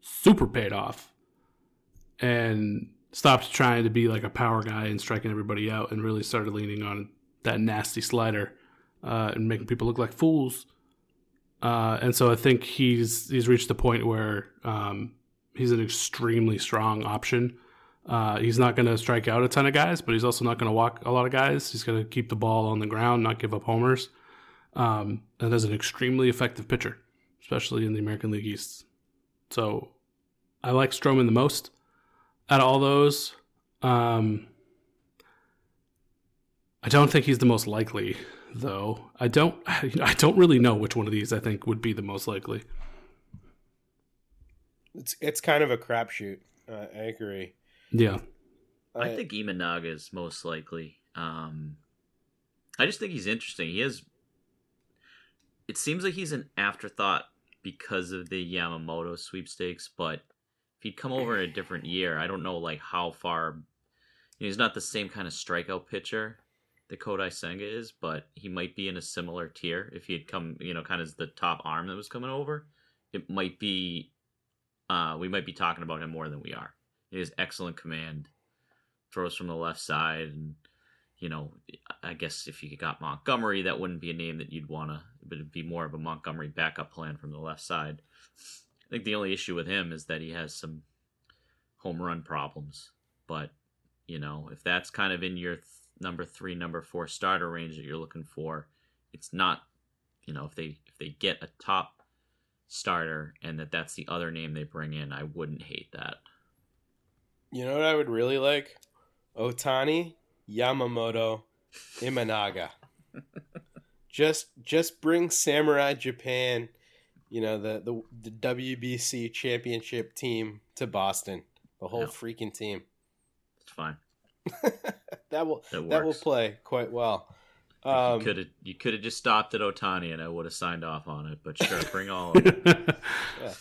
super paid off. And stopped trying to be like a power guy and striking everybody out, and really started leaning on that nasty slider uh, and making people look like fools. Uh, and so I think he's he's reached the point where um, he's an extremely strong option. Uh, he's not going to strike out a ton of guys, but he's also not going to walk a lot of guys. He's going to keep the ball on the ground, not give up homers. Um, and is an extremely effective pitcher, especially in the American League East. So I like Stroman the most out of all those. Um, I don't think he's the most likely, though. I don't. I don't really know which one of these I think would be the most likely. It's it's kind of a crapshoot. Uh, I agree. Yeah. I think Imanaga is most likely. Um, I just think he's interesting. He has. It seems like he's an afterthought because of the Yamamoto sweepstakes, but if he'd come over in a different year, I don't know like how far. He's not the same kind of strikeout pitcher that Kodai Senga is, but he might be in a similar tier if he had come, you know, kind of the top arm that was coming over. It might be. Uh, we might be talking about him more than we are. He has excellent command. Throws from the left side and you know i guess if you got montgomery that wouldn't be a name that you'd want to it'd be more of a montgomery backup plan from the left side. I think the only issue with him is that he has some home run problems but you know if that's kind of in your th- number three number four starter range that you're looking for it's not you know if they if they get a top starter and that that's the other name they bring in i wouldn't hate that You know what I would really like? Ohtani, Yamamoto, Imanaga. just just bring Samurai Japan, you know, the, the the WBC championship team to Boston. The whole Yeah. freaking team. It's fine. that will That that will play quite well. you Um, could have you could have just stopped at Ohtani and I would have signed off on it. But sure, bring all of them. yeah.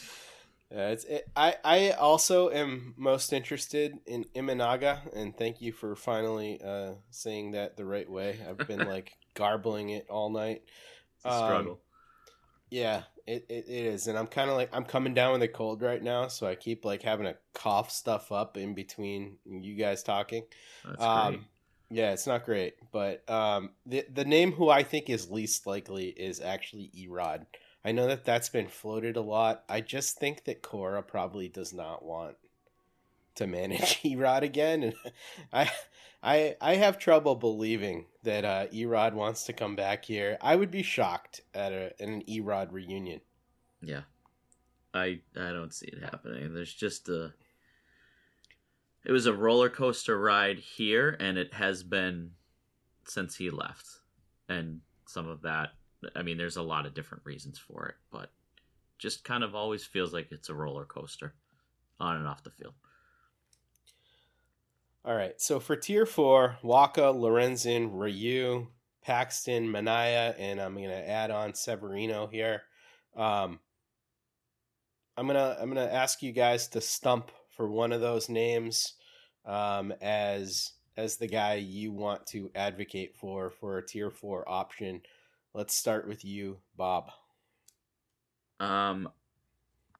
Yeah, it's it, I I also am most interested in Imanaga, and thank you for finally uh, saying that the right way. I've been like garbling it all night. It's a Um, struggle. Yeah, it, it, it is, and I'm kind of like I'm coming down with a cold right now, so I keep like having to cough stuff up in between you guys talking. That's um, great. Yeah, it's not great, but um, the the name who I think is least likely is actually E-Rod. I know that that's been floated a lot. I just think that Cora probably does not want to manage E-Rod again, and I I I have trouble believing that uh, E-Rod wants to come back here. I would be shocked at a, at an E-Rod reunion. Yeah. I I don't see it happening. There's just a it was a roller coaster ride here and it has been since he left. And some of that I mean there's a lot of different reasons for it, but just kind of always feels like it's a roller coaster on and off the field. All right. So for tier four, Wacha, Lorenzen, Ryu, Paxton, Manaea, and I'm gonna add on Severino here. Um, I'm gonna I'm gonna ask you guys to stump for one of those names um, as as the guy you want to advocate for for a tier four option. Let's start with you, Bob. Um,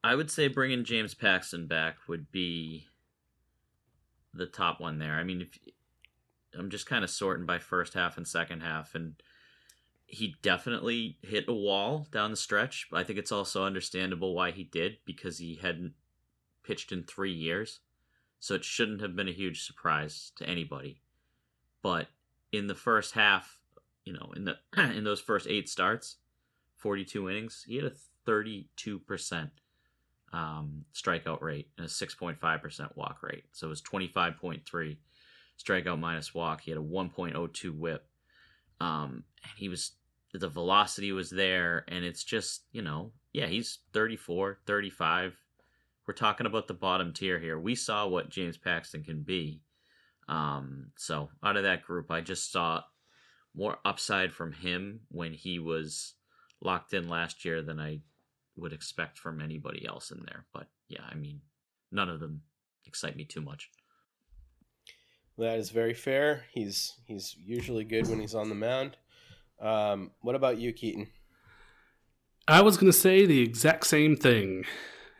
I would say bringing James Paxton back would be the top one there. I mean, if I'm just kind of sorting by first half and second half, and he definitely hit a wall down the stretch. But I think it's also understandable why he did because he hadn't pitched in three years, so it shouldn't have been a huge surprise to anybody. But in the first half, you know, in the in those first eight starts, 42 innings, he had a 32% um, strikeout rate and a 6.5% walk rate. So it was 25.3 strikeout minus walk. He had a 1.02 WHIP. Um, and he was, the velocity was there. And it's just, you know, yeah, he's 34, 35. We're talking about the bottom tier here. We saw what James Paxton can be. Um, so out of that group, I just saw more upside from him when he was locked in last year than I would expect from anybody else in there. But yeah, I mean, none of them excite me too much. That is very fair. He's he's usually good when he's on the mound. Um, what about you, Keaton? I was going to say the exact same thing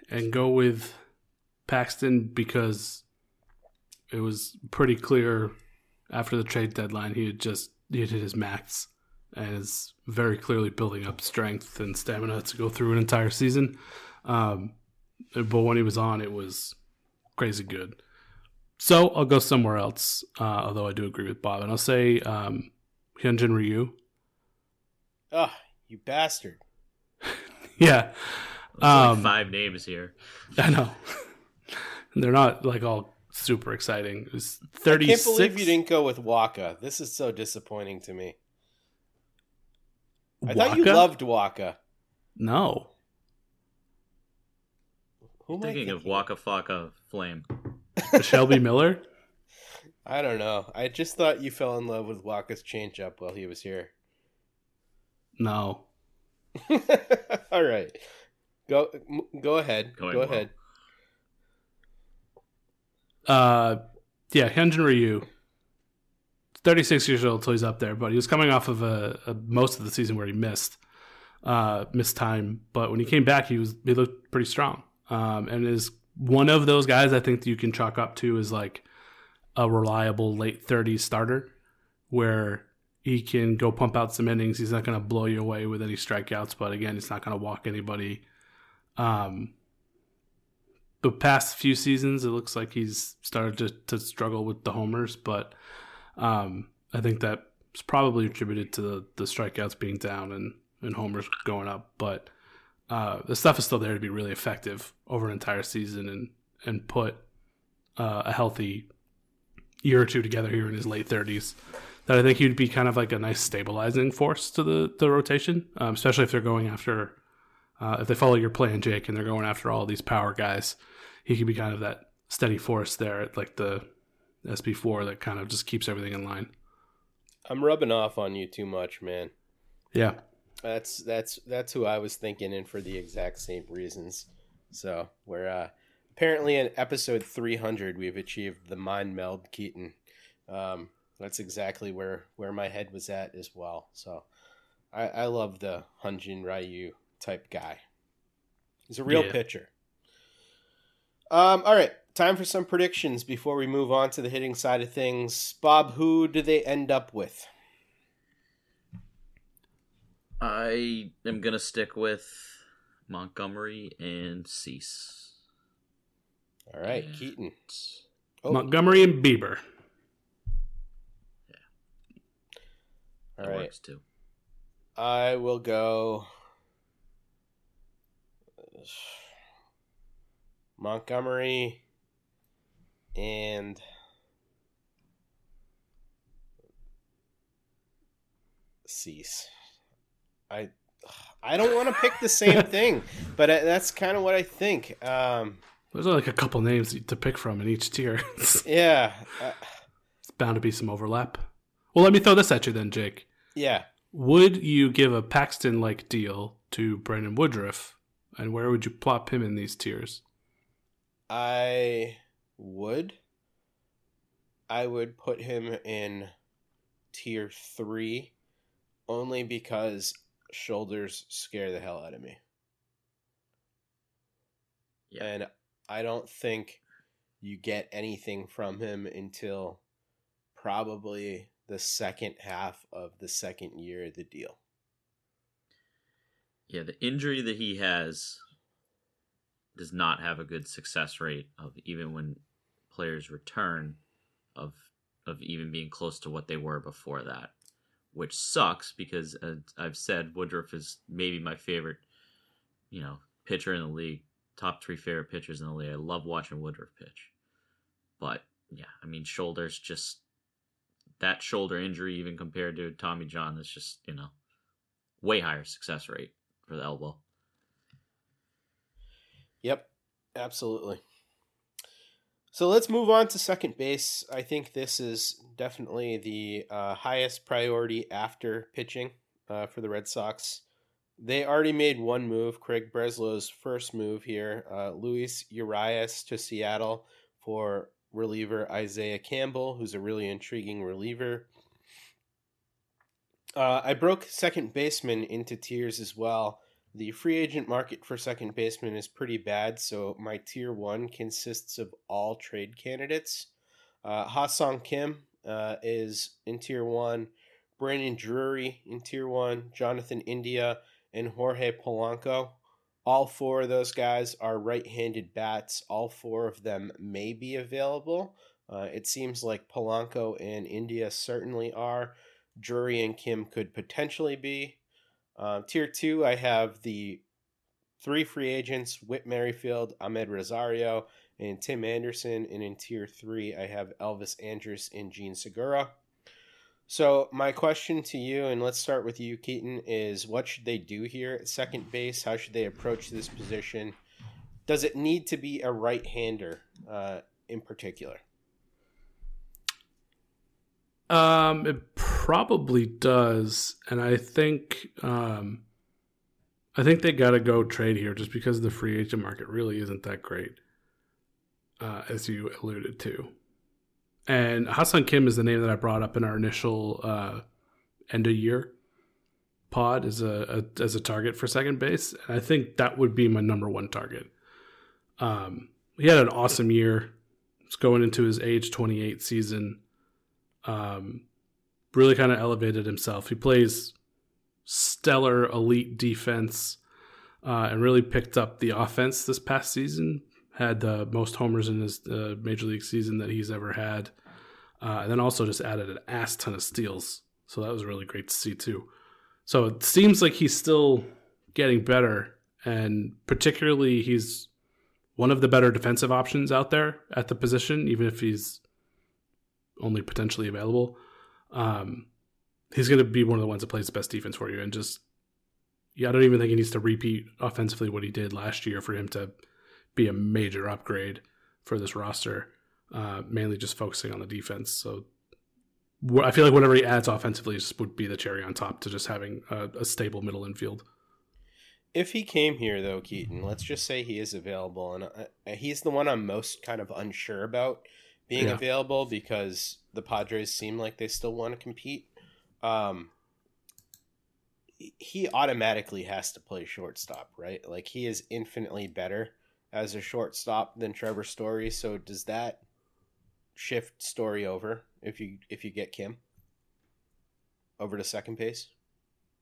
and go with Paxton because it was pretty clear after the trade deadline he had just he had hit his max and is very clearly building up strength and stamina to go through an entire season. Um, but when he was on, it was crazy good. So I'll go somewhere else, uh, although I do agree with Bob, and I'll say um, Hyunjin Ryu. Ah, you bastard. Yeah. There's only Um, five names here. I know. They're not like all super exciting. It was I 36. can't believe you didn't go with Wacha. This is so disappointing to me. I thought you loved Wacha. No. Who am I Thinking of Waka Flocka Flame. Shelby Miller? I don't know. I just thought you fell in love with Wacha's changeup while he was here. No. All right, go m- go ahead. Going go well. ahead. Uh, yeah, Hyunjin Ryu. 36 years old, so he's up there, but he was coming off of a, a most of the season where he missed uh, missed time. But when he came back, he was he looked pretty strong, um, and is one of those guys I think you can chalk up to is like a reliable late 30s starter, where he can go pump out some innings. He's not going to blow you away with any strikeouts, but again, he's not going to walk anybody. Um, the past few seasons, it looks like he's started to, to struggle with the homers, but um, I think that's probably attributed to the, the strikeouts being down and, and homers going up. But uh, the stuff is still there to be really effective over an entire season and, and put uh, a healthy year or two together here in his late 30s, that I think he'd be kind of like a nice stabilizing force to the, the rotation, um, especially if they're going after, uh, if they follow your plan, Jake, and they're going after all these power guys. He could be kind of that steady force there at like the SP4 that kind of just keeps everything in line. I'm rubbing off on you too much, man. Yeah. That's that's that's who I was thinking, and for the exact same reasons. So we're uh, apparently in episode 300, we've achieved the mind meld Keaton. Um, that's exactly where where my head was at as well. So I, I love the Hyun-jin Ryu type guy. He's a real Yeah. pitcher. Um, all right, time for some predictions before we move on to the hitting side of things. Bob, who do they end up with? I am gonna stick with Montgomery and Cease. All right, Yeah. Keaton. Oh, Montgomery and Bieber. all That right. works too. I will go Montgomery and Cease. I I don't want to pick the same thing, but that's kind of what I think. Um, There's like a couple names to pick from in each tier. yeah, uh, bound to be some overlap. Well, let me throw this at you then, Jake. yeah. Would you give a Paxton like deal to Brandon Woodruff? And where would you plop him in these tiers? I would. I would put him in tier three only because shoulders scare the hell out of me. Yeah. And I don't think you get anything from him until probably the second half of the second year of the deal. Yeah, the injury that he has does not have a good success rate of even when players return of of even being close to what they were before that, which sucks because as I've said Woodruff is maybe my favorite, you know, pitcher in the league, top three favorite pitchers in the league. I love watching Woodruff pitch, but yeah, I mean shoulders just that shoulder injury even compared to Tommy John is just you know way higher success rate for the elbow. Yep, absolutely. So let's move on to second base. I think this is definitely the uh, highest priority after pitching uh, for the Red Sox. They already made one move, Craig Breslow's first move here. Uh, Luis Urias to Seattle for reliever Isaiah Campbell, who's a really intriguing reliever. Uh, I broke second baseman into tiers as well. The free agent market for second baseman is pretty bad, so my tier one consists of all trade candidates. Uh, Ha-Seong Kim uh, is in tier one, Brandon Drury in tier one, Jonathan India, and Jorge Polanco. All four of those guys are right handed bats. All four of them may be available. Uh, it seems like Polanco and India certainly are. Drury and Kim could potentially be. Uh, tier two, I have the three free agents Whit Merrifield, Amed Rosario, and Tim Anderson. And in tier three, I have Elvis Andrus and Jean Segura. So, my question to you, and let's start with you, Keaton, is what should they do here at second base? How should they approach this position? Does it need to be a right hander uh, in particular? Um, it probably does, and I think um, I think they got to go trade here just because the free agent market really isn't that great, uh, as you alluded to. And Ha-Seong Kim is the name that I brought up in our initial uh, end of year pod as a, a as a target for second base, and I think that would be my number one target. Um, he had an awesome year. It's going into his age twenty eight season um, really kind of elevated himself. He plays stellar elite defense uh, and really picked up the offense this past season. Had the most homers in his uh, major league season that he's ever had, uh, and then also just added an ass ton of steals. So that was really great to see too. So it seems like he's still getting better, and particularly he's one of the better defensive options out there at the position, even if he's only potentially available. Um, he's going to be one of the ones that plays the best defense for you. And just, yeah, I don't even think he needs to repeat offensively what he did last year for him to be a major upgrade for this roster. Uh, mainly just focusing on the defense. So I feel like whatever he adds offensively just would be the cherry on top to just having a, a stable middle infield. If he came here though, Keaton, let's just say he is available, and uh, he's the one I'm most kind of unsure about being Yeah. available because the Padres seem like they still want to compete. Um, he automatically has to play shortstop, right? Like he is infinitely better as a shortstop than Trevor Story. So does that shift Story over if you if you get Kim over to second base?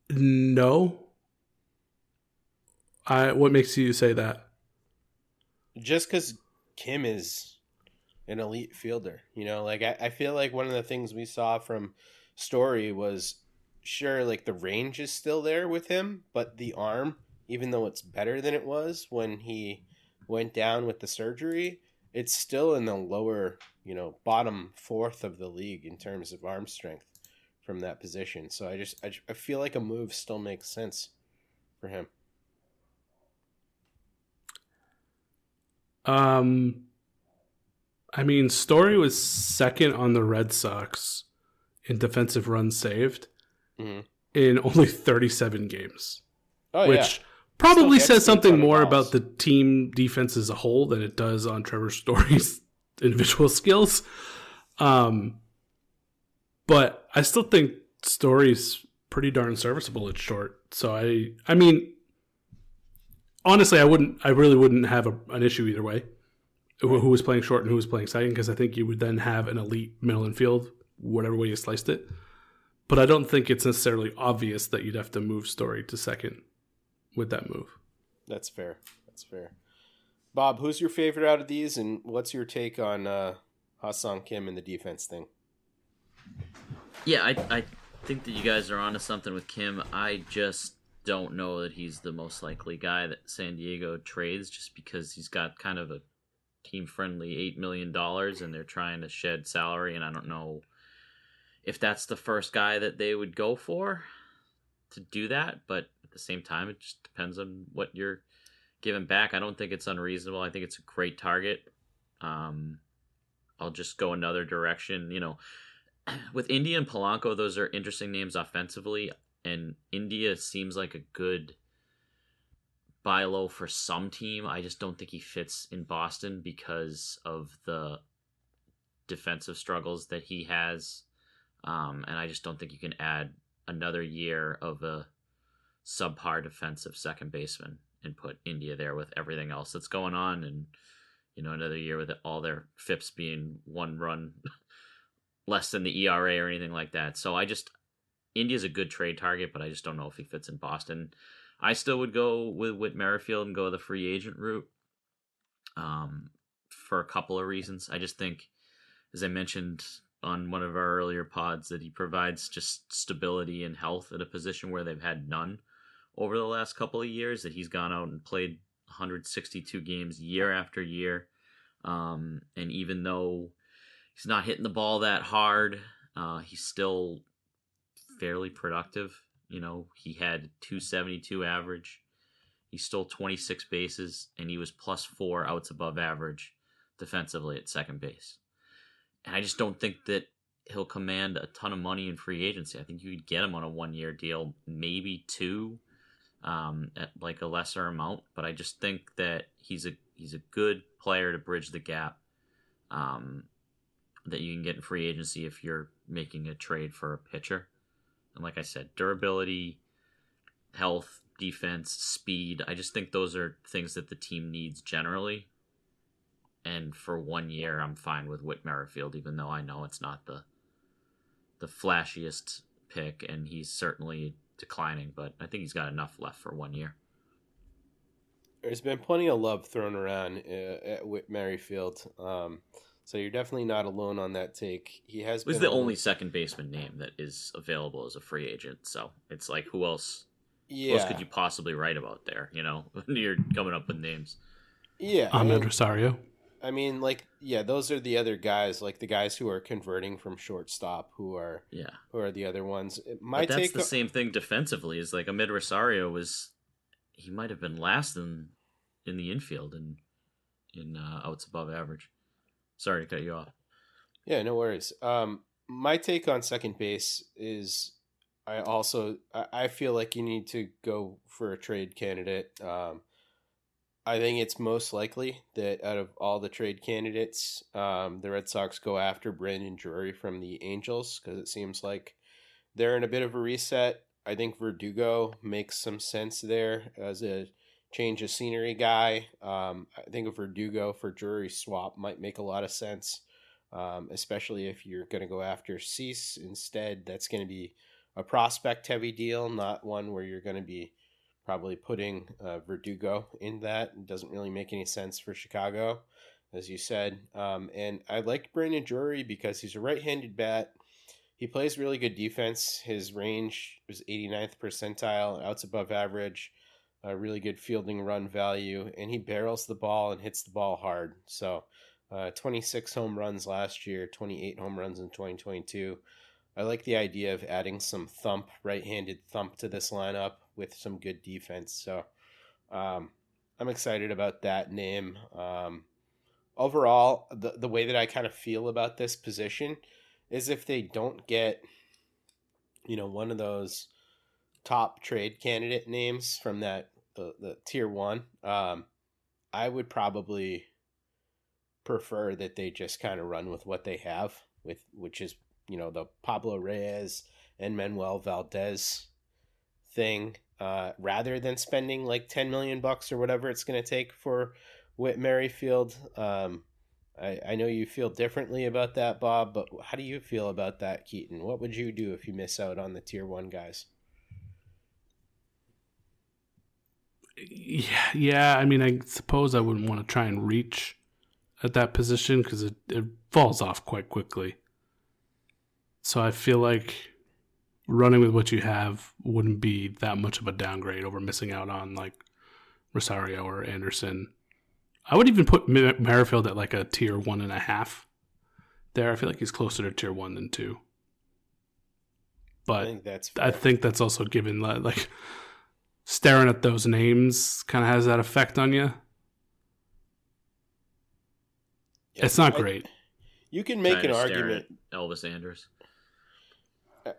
No. I what makes you say that? just because Kim is an elite fielder, you know, like I, I feel like one of the things we saw from Story was sure, like the range is still there with him, but the arm, even though it's better than it was when he went down with the surgery, it's still in the lower, you know, bottom fourth of the league in terms of arm strength from that position. So I just, I, I feel like a move still makes sense for him. Um I mean, Story was second on the Red Sox in defensive runs saved Mhm. in only 37 games, Oh which probably says something more about the team defense as a whole than it does on Trevor Story's individual skills. Um, but I still think Story's pretty darn serviceable at short. So I, I mean, honestly, I wouldn't, I really wouldn't have a, an issue either way. Who, who was playing short and who was playing second? Because I think you would then have an elite middle infield, whatever way you sliced it. But I don't think it's necessarily obvious that you'd have to move Story to second with that move. That's fair. That's fair. Bob, who's your favorite out of these, and what's your take on uh, Ha-Seong Kim and the defense thing? Yeah, I, I think that you guys are onto something with Kim. I just don't know that he's the most likely guy that San Diego trades just because he's got kind of a team friendly $8 million and they're trying to shed salary. And I don't know if that's the first guy that they would go for to do that. But at the same time, it just depends on what you're giving back. I don't think it's unreasonable. I think it's a great target. Um, I'll just go another direction. You know, with India and Polanco, those are interesting names offensively, and India seems like a good buy low for some team. I just don't think he fits in Boston because of the defensive struggles that he has, um, and I just don't think you can add another year of a subpar defensive second baseman and put India there with everything else that's going on, and you know another year with all their FIPS being one run less than the ERA or anything like that. So I just India's a good trade target, but I just don't know if he fits in Boston. I still would go with Whit Merrifield and go the free agent route. Um, for a couple of reasons. I just think, as I mentioned on one of our earlier pods, that he provides just stability and health at a position where they've had none over the last couple of years. That he's gone out and played 162 games year after year. Um, and even though he's not hitting the ball that hard. Uh, he's still fairly productive. You know, he had 272 average. He stole 26 bases, and he was plus four outs above average defensively at second base. And I just don't think that he'll command a ton of money in free agency. I think you could get him on a one year deal, maybe two, um, at like a lesser amount. But I just think that he's a he's a good player to bridge the gap. Um, that you can get in free agency if you're making a trade for a pitcher. And like I said, durability, health, defense, speed. I just think those are things that the team needs generally. And for one year, I'm fine with Whit Merrifield, even though I know it's not the the flashiest pick, and he's certainly declining. But I think he's got enough left for one year. There's been plenty of love thrown around uh, at Whit Merrifield, um, so you're definitely not alone on that take. He has was been the a- only second baseman name that is available as a free agent. So it's like, who else? Who yeah else could you possibly write about there? You know, when you're coming up with names. Yeah, I Amed mean, Rosario. I mean, like, yeah, those are the other guys, like the guys who are converting from shortstop, who are Yeah. who are the other ones. My But that's take, the same thing defensively. Is like Amed Rosario was, he might have been last in in the infield and in uh, outs above average. Sorry to cut you off. Yeah, no worries. Um, my take on second base is I also I feel like you need to go for a trade candidate. Um, I think it's most likely that out of all the trade candidates, um, the Red Sox go after Brandon Drury from the Angels because it seems like they're in a bit of a reset. I think Verdugo makes some sense there as a change of scenery guy. Um, I think a Verdugo for Drury swap might make a lot of sense um, especially if you're going to go after Cease instead. That's going to be a prospect heavy deal, not one where you're going to be probably putting uh, Verdugo in that. It doesn't really make any sense for Chicago, as you said. Um, and I like Brandon Drury because he's a right handed bat. He plays really good defense. His range is 89th percentile, outs above average, a really good fielding run value, and he barrels the ball and hits the ball hard. So, uh, 26 home runs last year, 28 home runs in 2022. I like the idea of adding some thump, right handed thump to this lineup with some good defense. So um, I'm excited about that name. Um, overall, the, the way that I kind of feel about this position is if they don't get, you know, one of those top trade candidate names from that, the, the tier one, um, I would probably prefer that they just kind of run with what they have with which is you know the Pablo Reyes and Manuel Valdez thing uh, rather than spending like 10 million bucks or whatever it's going to take for Whit Merrifield. Um, I, I know you feel differently about that Bob but how do you feel about that Keaton? What would you do if you miss out on the tier 1 guys Yeah, yeah. I mean, I suppose I wouldn't want to try and reach at that position because it, it falls off quite quickly. So I feel like running with what you have wouldn't be that much of a downgrade over missing out on like Rosario or Anderson. I would even put Merrifield at like a tier one and a half. There, I feel like he's closer to tier one than two. But I think that's I think that's also given li- like staring at those names kind of has that effect on you. Yeah, It's not I- great. you can make an Kinda staring argument Elvis Andrus.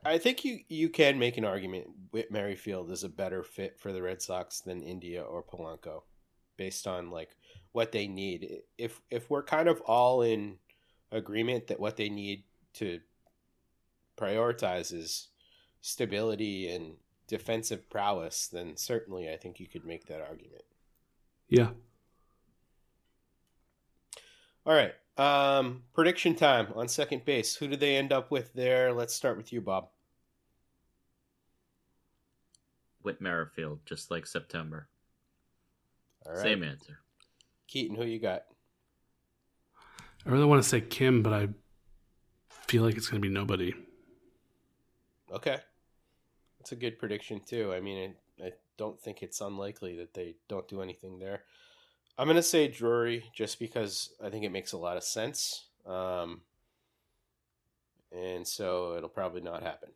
I think you you can make an argument Whit Merrifield is a better fit for the Red Sox than India or Polanco, based on like what they need. If if we're kind of all in agreement that what they need to prioritize is stability and defensive prowess, then certainly I think you could make that argument. Yeah. All right. Um, prediction time on second base. Who do they end up with there? Let's start with you, Bob. Whit Merrifield, just like September. All right. Same answer. Keaton, who you got? I really want to say Kim, but I feel like it's going to be nobody. Okay. That's a good prediction, too. I mean, I, I don't think it's unlikely that they don't do anything there. I'm to say Drury just because I think it makes a lot of sense. Um, and so it'll probably not happen.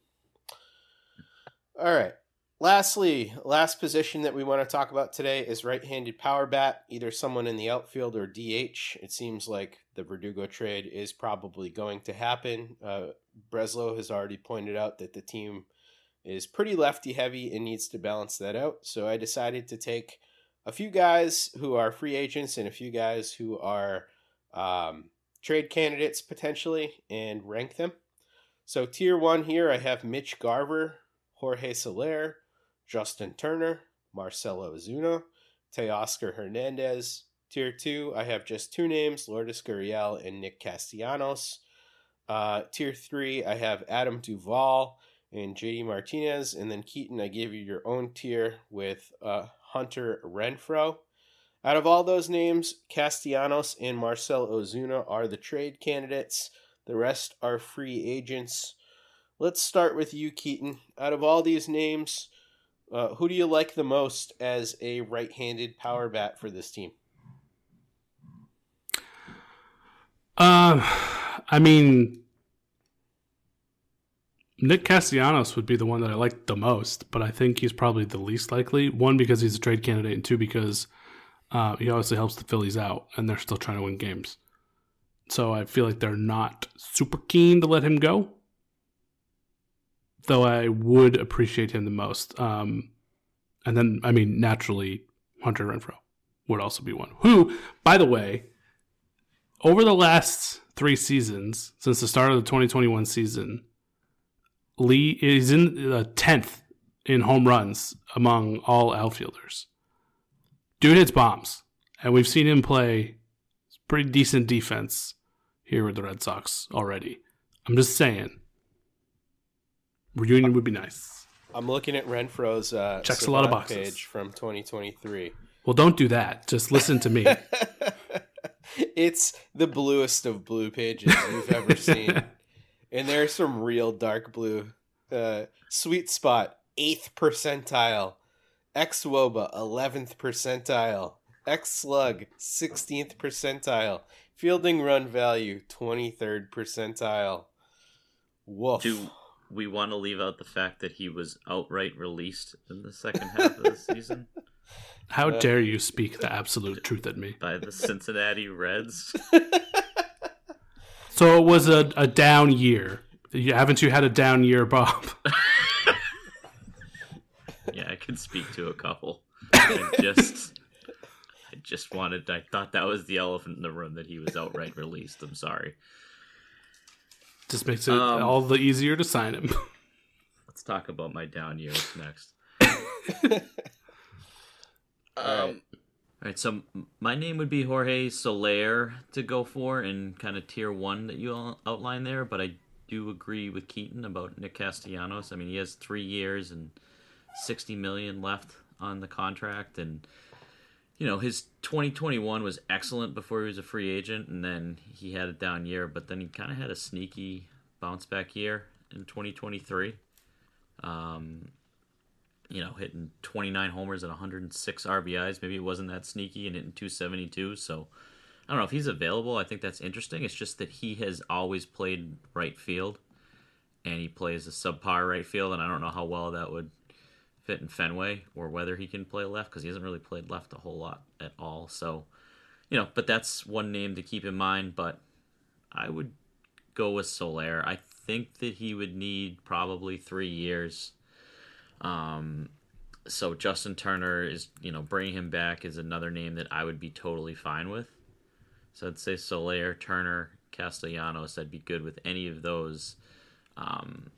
All right. Lastly, last position that we want to talk about today is right-handed power bat, either someone in the outfield or DH. It seems like the Verdugo trade is probably going to happen. Uh, Breslow has already pointed out that the team is pretty lefty heavy and needs to balance that out. So I decided to take a few guys who are free agents and a few guys who are um, trade candidates potentially and rank them. So tier one here, I have Mitch Garver, Jorge Soler, Justin Turner, Marcelo Ozuna, Teoscar Hernandez. Tier two, I have just two names, Lourdes Gurriel and Nick Castellanos. Uh, tier three, I have Adam Duvall and JD Martinez. And then Keaton, I gave you your own tier with uh, Hunter Renfroe. Out of all those names, Castellanos and Marcell Ozuna are the trade candidates. The rest are free agents. Let's start with you, Keaton. Out of all these names, uh, who do you like the most as a right handed power bat for this team? Um, I mean, Nick Castellanos would be the one that I like the most, but I think he's probably the least likely. One because he's a trade candidate, and two because uh, he obviously helps the Phillies out, and they're still trying to win games. So I feel like they're not super keen to let him go. Though I would appreciate him the most. Um, and then, I mean, naturally, Hunter Renfroe would also be one. Who, by the way, over the last three seasons, since the start of the 2021 season, Lee is in the 10th in home runs among all outfielders. Dude hits bombs, and we've seen him play pretty decent defense here with the Red Sox already. I'm just saying, reunion would be nice. I'm looking at Renfroe's uh, Checks a lot of boxes. page from 2023. Well, don't do that. Just listen to me. it's the bluest of blue pages you've ever seen. And there's some real dark blue. Uh, sweet spot, 8th percentile. X Woba, 11th percentile. X Slug, 16th percentile. Fielding run value, 23rd percentile. Woof. Do we want to leave out the fact that he was outright released in the second half of the season How dare you speak the absolute truth at me? by the Cincinnati Reds? So it was a, a down year. You- Haven't you had a down year, Bob? Yeah, I could speak to a couple. I just, I just wanted. I thought that was the elephant in the room that he was outright released. I'm sorry. Just makes it Um, all the easier to sign him. Let's talk about my down years next. Um, All right, so my name would be Jorge Soler to go for in kind of tier one that you outlined there, but I do agree with Keaton about Nick Castellanos. I mean, he has three years and sixty million left on the contract, and you know his 2021 was excellent before he was a free agent, and then he had a down year, but then he kind of had a sneaky bounce back year in 2023. Um, you know, hitting 29 homers and 106 RBIs. Maybe it wasn't that sneaky and hitting 272. So I don't know if he's available. I think that's interesting. It's just that he has always played right field and he plays a subpar right field. And I don't know how well that would fit in Fenway or whether he can play left because he hasn't really played left a whole lot at all. So, you know, but that's one name to keep in mind. But I would go with Soler. I think that he would need probably three years. Um, so Justin Turner is, you know, bringing him back is another name that I would be totally fine with. So I'd say Soler, Turner, Castellanos. I'd be good with any of those. Um,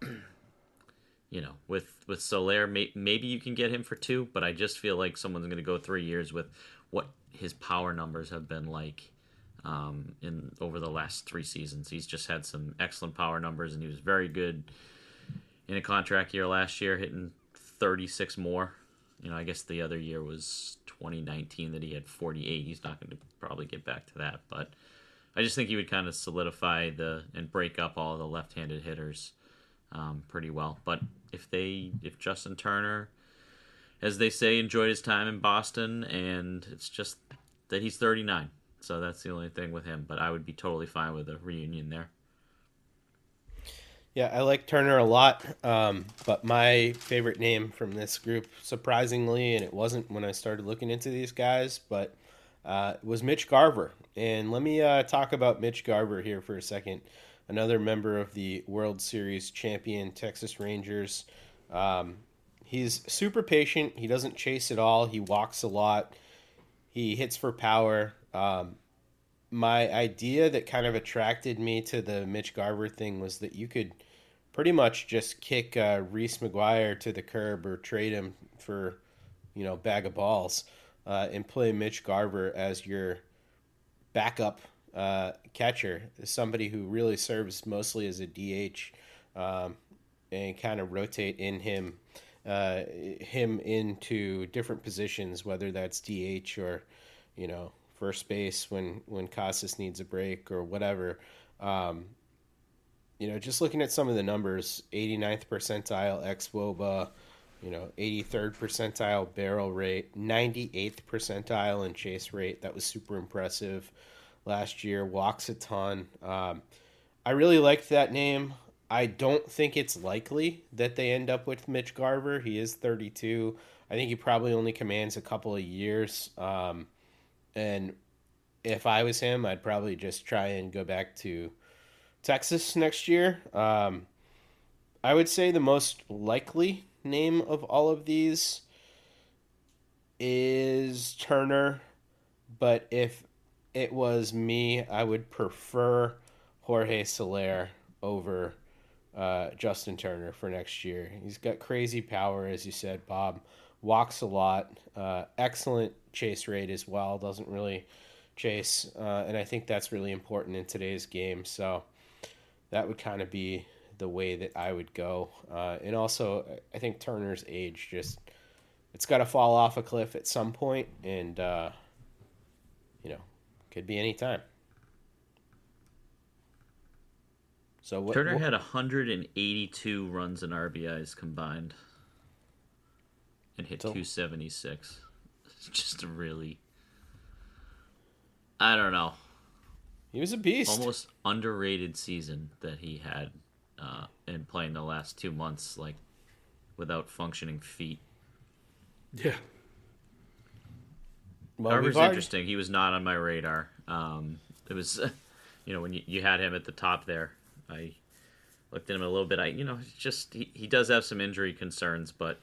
you know, with with Soler, may, maybe you can get him for two, but I just feel like someone's going to go three years with what his power numbers have been like um, in over the last three seasons. He's just had some excellent power numbers, and he was very good in a contract year last year, hitting 36 more. You know, I guess the other year was 2019 that he had 48. He's not going to probably get back to that, but I just think he would kind of solidify the and break up all the left-handed hitters um, pretty well. But if they, if Justin Turner, as they say, enjoyed his time in Boston, and it's just that he's 39, so that's the only thing with him. But I would be totally fine with a reunion there. Yeah, I like Turner a lot, um, but my favorite name from this group, surprisingly, and it wasn't when I started looking into these guys, but uh, was Mitch Garver. And let me uh, talk about Mitch Garver here for a second. Another member of the World Series champion Texas Rangers. Um, he's super patient. He doesn't chase at all. He walks a lot. He hits for power. Um, my idea that kind of attracted me to the Mitch Garver thing was that you could pretty much just kick uh, Reese McGuire to the curb or trade him for, you know, bag of balls uh, and play Mitch Garver as your backup uh, catcher, somebody who really serves mostly as a DH, um, and kind of rotate in him, uh, him into different positions, whether that's DH or, you know, first base when when Casas needs a break or whatever. Um, you know, just looking at some of the numbers, 89th percentile ex woba, you know, 83rd percentile barrel rate, 98th percentile in chase rate. That was super impressive. last year, walks a ton. Um, I really liked that name. I don't think it's likely that they end up with Mitch Garver. He is 32. I think he probably only commands a couple of years. Um, and if I was him, I'd probably just try and go back to Texas next year. Um, I would say the most likely name of all of these is Turner, but if it was me, I would prefer Jorge Soler over uh, Justin Turner for next year. He's got crazy power, as you said, Bob. Walks a lot, uh, excellent chase rate as well. Doesn't really chase, uh, and I think that's really important in today's game. So that would kind of be the way that I would go. Uh, and also, I think Turner's age just it's got to fall off a cliff at some point, and uh, you know, could be any time. So what, Turner what- had 182 runs and RBIs combined, and hit So- 276. It's just a really, I don't know, he was a beast. almost underrated season that he had, uh, in playing the last two months, like without functioning feet. Yeah. Well, Garver's we've interesting. He was not on my radar. Um, it was, you know, when you, you had him at the top there, I looked at him a little bit. I, you know, just he, he does have some injury concerns, but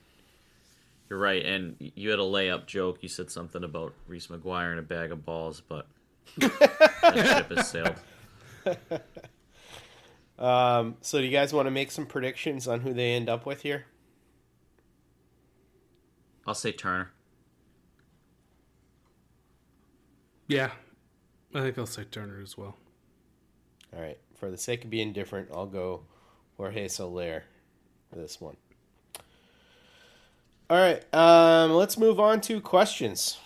you're right. And you had a layup joke. You said something about Reese McGuire and a bag of balls, but that ship has sailed. Um, so do you guys want to make some predictions on who they end up with here? I'll say Turner. Yeah. I think I'll say Turner as well. All right. For the sake of being different, I'll go Jorge Soler for this one. All right. Um, let's move on to questions.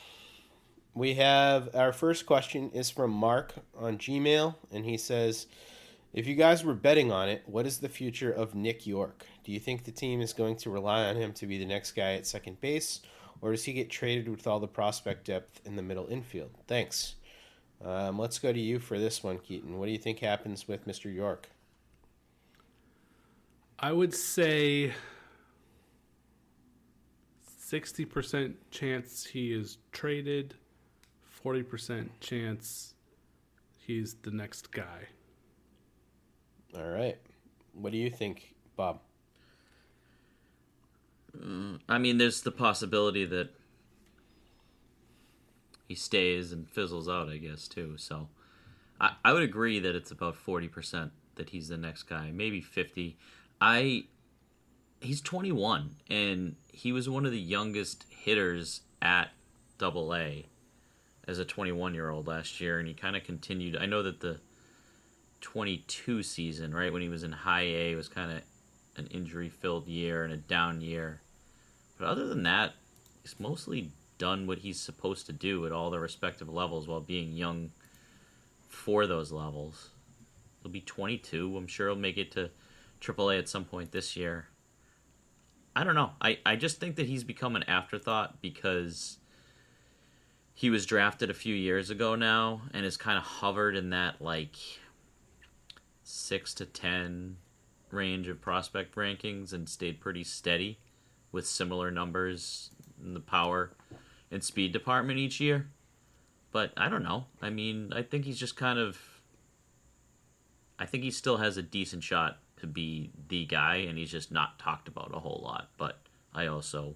We have our first question is from Mark on Gmail, and he says, "If you guys were betting on it, what is the future of Nick York? Do you think the team is going to rely on him to be the next guy at second base, or does he get traded with all the prospect depth in the middle infield? Thanks." Um, let's go to you for this one, Keaton. What do you think happens with Mr. York? I would say 60% chance he is traded, 40% chance he's the next guy. All right. What do you think, Bob? Mm, I mean, there's the possibility that he stays and fizzles out, I guess, too. So I, I would agree that it's about 40% that he's the next guy, maybe 50. I he's 21 and he was one of the youngest hitters at double A as a 21 year old last year and he kind of continued I know that the 22 season, right, when he was in high A was kind of an injury filled year and a down year. But other than that, he's mostly done what he's supposed to do at all the respective levels while being young for those levels. He'll be 22. I'm sure he'll make it to AAA at some point this year. I don't know. I, I just think that he's become an afterthought because he was drafted a few years ago now and has kind of hovered in that like six to ten range of prospect rankings and stayed pretty steady with similar numbers in the power and speed department each year. But I don't know. I mean, I think he's just kind of. I think he still has a decent shot to be the guy, and he's just not talked about a whole lot. But I also,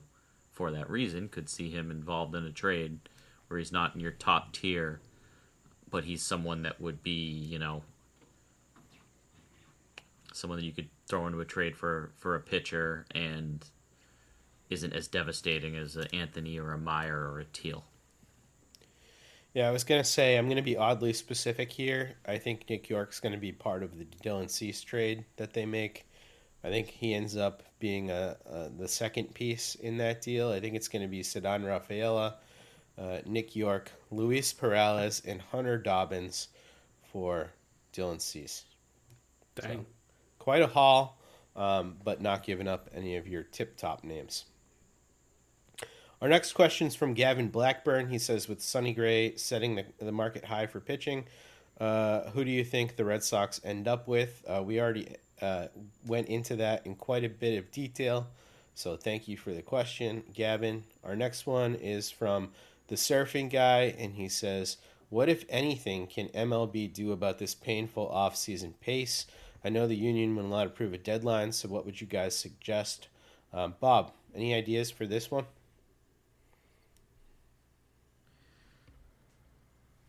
for that reason, could see him involved in a trade where he's not in your top tier, but he's someone that would be, you know, someone that you could throw into a trade for for a pitcher and isn't as devastating as an Anthony or a Mayer or a Teel. Yeah, I was to say I'm to be oddly specific here. I think Nick York's to be part of the Dylan Cease trade that they make. I think he ends up being a, a the second piece in that deal. I think it's to be Ceddanne Rafaela, uh, Nick York, Luis Perales, and Hunter Dobbins for Dylan Cease. Dang. Quite a haul, um, but not giving up any of your tip top names. Our next question is from Gavin Blackburn. He says, with Sonny Gray setting the, the market high for pitching, uh, who do you think the Red Sox end up with? Uh, we already uh, went into that in quite a bit of detail. So thank you for the question, Gavin. Our next one is from the surfing guy, and he says, What, if anything, can MLB do about this painful off-season pace? I know the union will not approve a deadline, so what would you guys suggest? Um, Bob, any ideas for this one?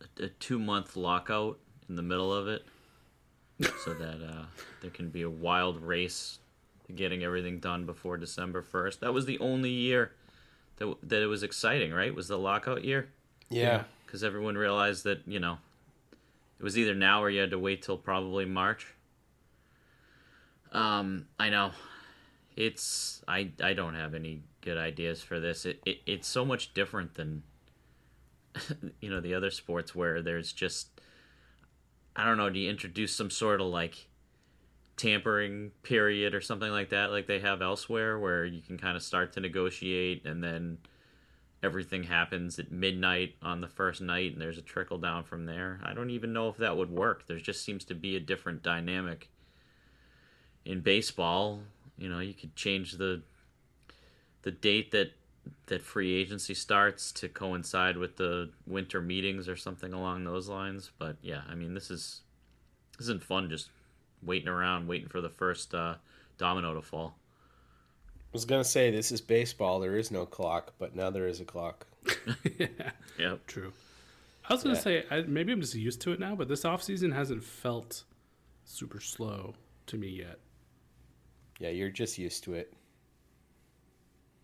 A, a two month lockout in the middle of it, so that uh, there can be a wild race to getting everything done before December first. That was the only year that that it was exciting, right? Was the lockout year? Yeah. because everyone realized that you know it was either now or you had to wait till probably March. Um, I know it's I I don't have any good ideas for this. It, it it's so much different than you know the other sports where there's just I don't know. Do you introduce some sort of like tampering period or something like that, like they have elsewhere, where you can kind of start to negotiate and then everything happens at midnight on the first night and there's a trickle down from there. I don't even know if that would work. There just seems to be a different dynamic in baseball. You know, you could change the the date that that free agency starts to coincide with the winter meetings or something along those lines. But yeah, I mean, this is this isn't fun just waiting around waiting for the first uh, domino to fall. I was gonna say this is baseball. There is no clock, but now there is a clock. Yep. True. I was gonna Yeah. say I, maybe I'm just used to it now, but this off season hasn't felt super slow to me yet. Yeah, you're just used to it.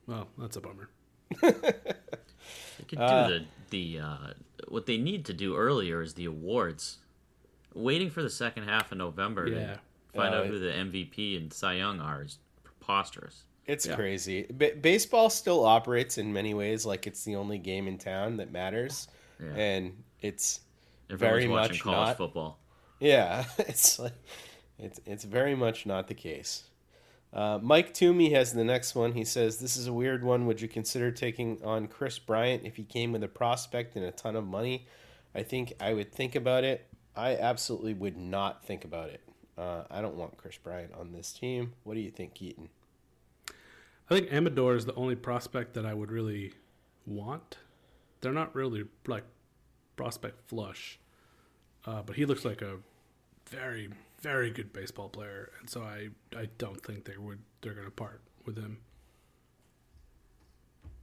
Well, that's a bummer. They could do the the uh, what they need to do earlier is the awards. Waiting for the second half of November Yeah. to find Uh, out who the MVP and Cy Young are is preposterous. It's Yeah. crazy. B- baseball still operates in many ways like it's the only game in town that matters, Yeah. and it's Everyone's very watching much college not. football. Yeah, it's like it's it's very much not the case. Uh, Mike Toomey has the next one. He says, "This is a weird one. Would you consider taking on Kris Bryant if he came with a prospect and a ton of money?" I think I would think about it. I absolutely would not think about it. Uh, I don't want Kris Bryant on this team. What do you think, Keaton? I think Amador is the only prospect that I would really want. They're not really like prospect flush, uh, but he looks like a very, very good baseball player, and so I, I don't think they would they're going to part with him.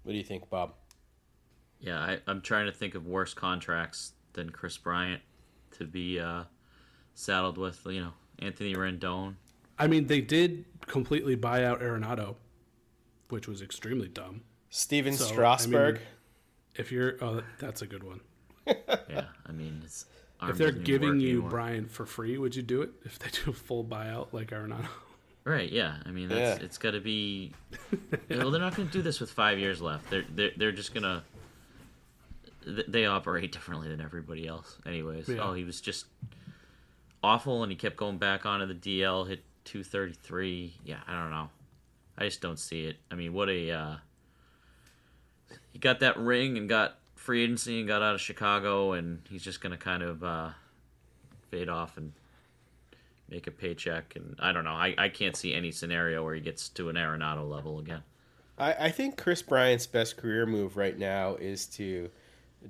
What do you think, Bob? Yeah, I, I'm trying to think of worse contracts than Kris Bryant to be uh, saddled with. You know, Anthony Rendon. I mean, they did completely buy out Arenado, which was extremely dumb. Steven So, I mean, Strasburg. If you're, oh, that's a good one. Yeah, I mean, it's, If they're giving you anymore. Bryant for free, would you do it? If they do a full buyout like Arenado? Right, yeah. I mean, that's, Yeah. it's got to be. Well, they're not going to do this with five years left. They're they're, they're just going to. They operate differently than everybody else, anyways. Yeah. Oh, he was just awful, and he kept going back onto the DL. Hit two thirty three. Yeah, I don't know. I just don't see it. I mean, what a. Uh, he got that ring and got free agency and got out of Chicago, and he's just going to kind of uh, fade off and make a paycheck. And I don't know. I, I can't see any scenario where he gets to an Arenado level again. I, I think Kris Bryant's best career move right now is to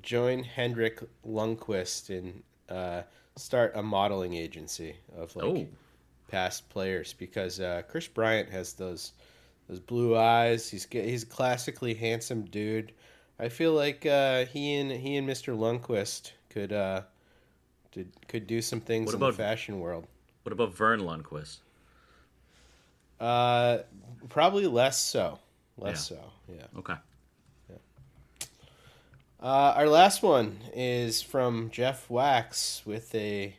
join Henrik Lundqvist and uh, start a modeling agency of like Oh. past players because uh, Kris Bryant has those those blue eyes. He's he's a classically handsome dude. I feel like uh, he and he and Mr. Lundqvist could uh, did, could do some things What in about- the fashion world. What about Vern Lundquist? Uh, probably less so. Less Yeah. so. Yeah. Okay. Uh, our last one is from Jeff Wax with a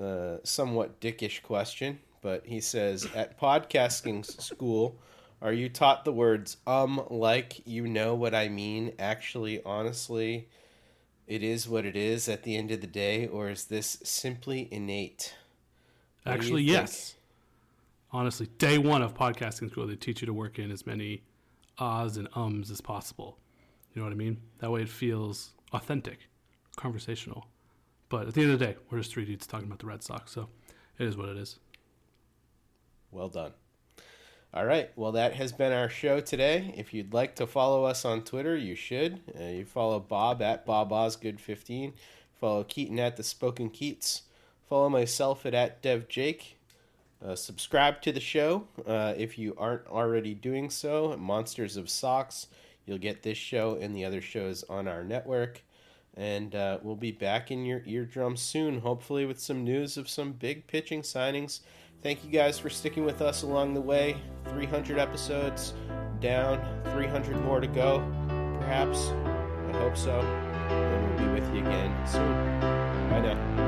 uh, somewhat dickish question, but he says At podcasting school, are you taught the words um, like, you know what I mean? Actually, honestly, it is what it is at the end of the day, or is this simply innate? What Actually, think? yes. Honestly, day one of podcasting school, they teach you to work in as many ahs and ums as possible. You know what I mean? That way it feels authentic, conversational. But at the end of the day, we're just three dudes talking about the Red Sox, so it is what it is. Well done. All right. Well, that has been our show today. If you'd like to follow us on Twitter, you should. Uh, you follow Bob at Bob Osgood15. Follow Keaton at The Spoken Keats. Follow myself at, at Dev Jake. Uh, subscribe to the show uh, if you aren't already doing so. Monsters of Socks. You'll get this show and the other shows on our network. And uh, we'll be back in your eardrums soon, hopefully, with some news of some big pitching signings. Thank you guys for sticking with us along the way. 300 episodes down, 300 more to go, perhaps. I hope so. And we'll be with you again soon. Bye now.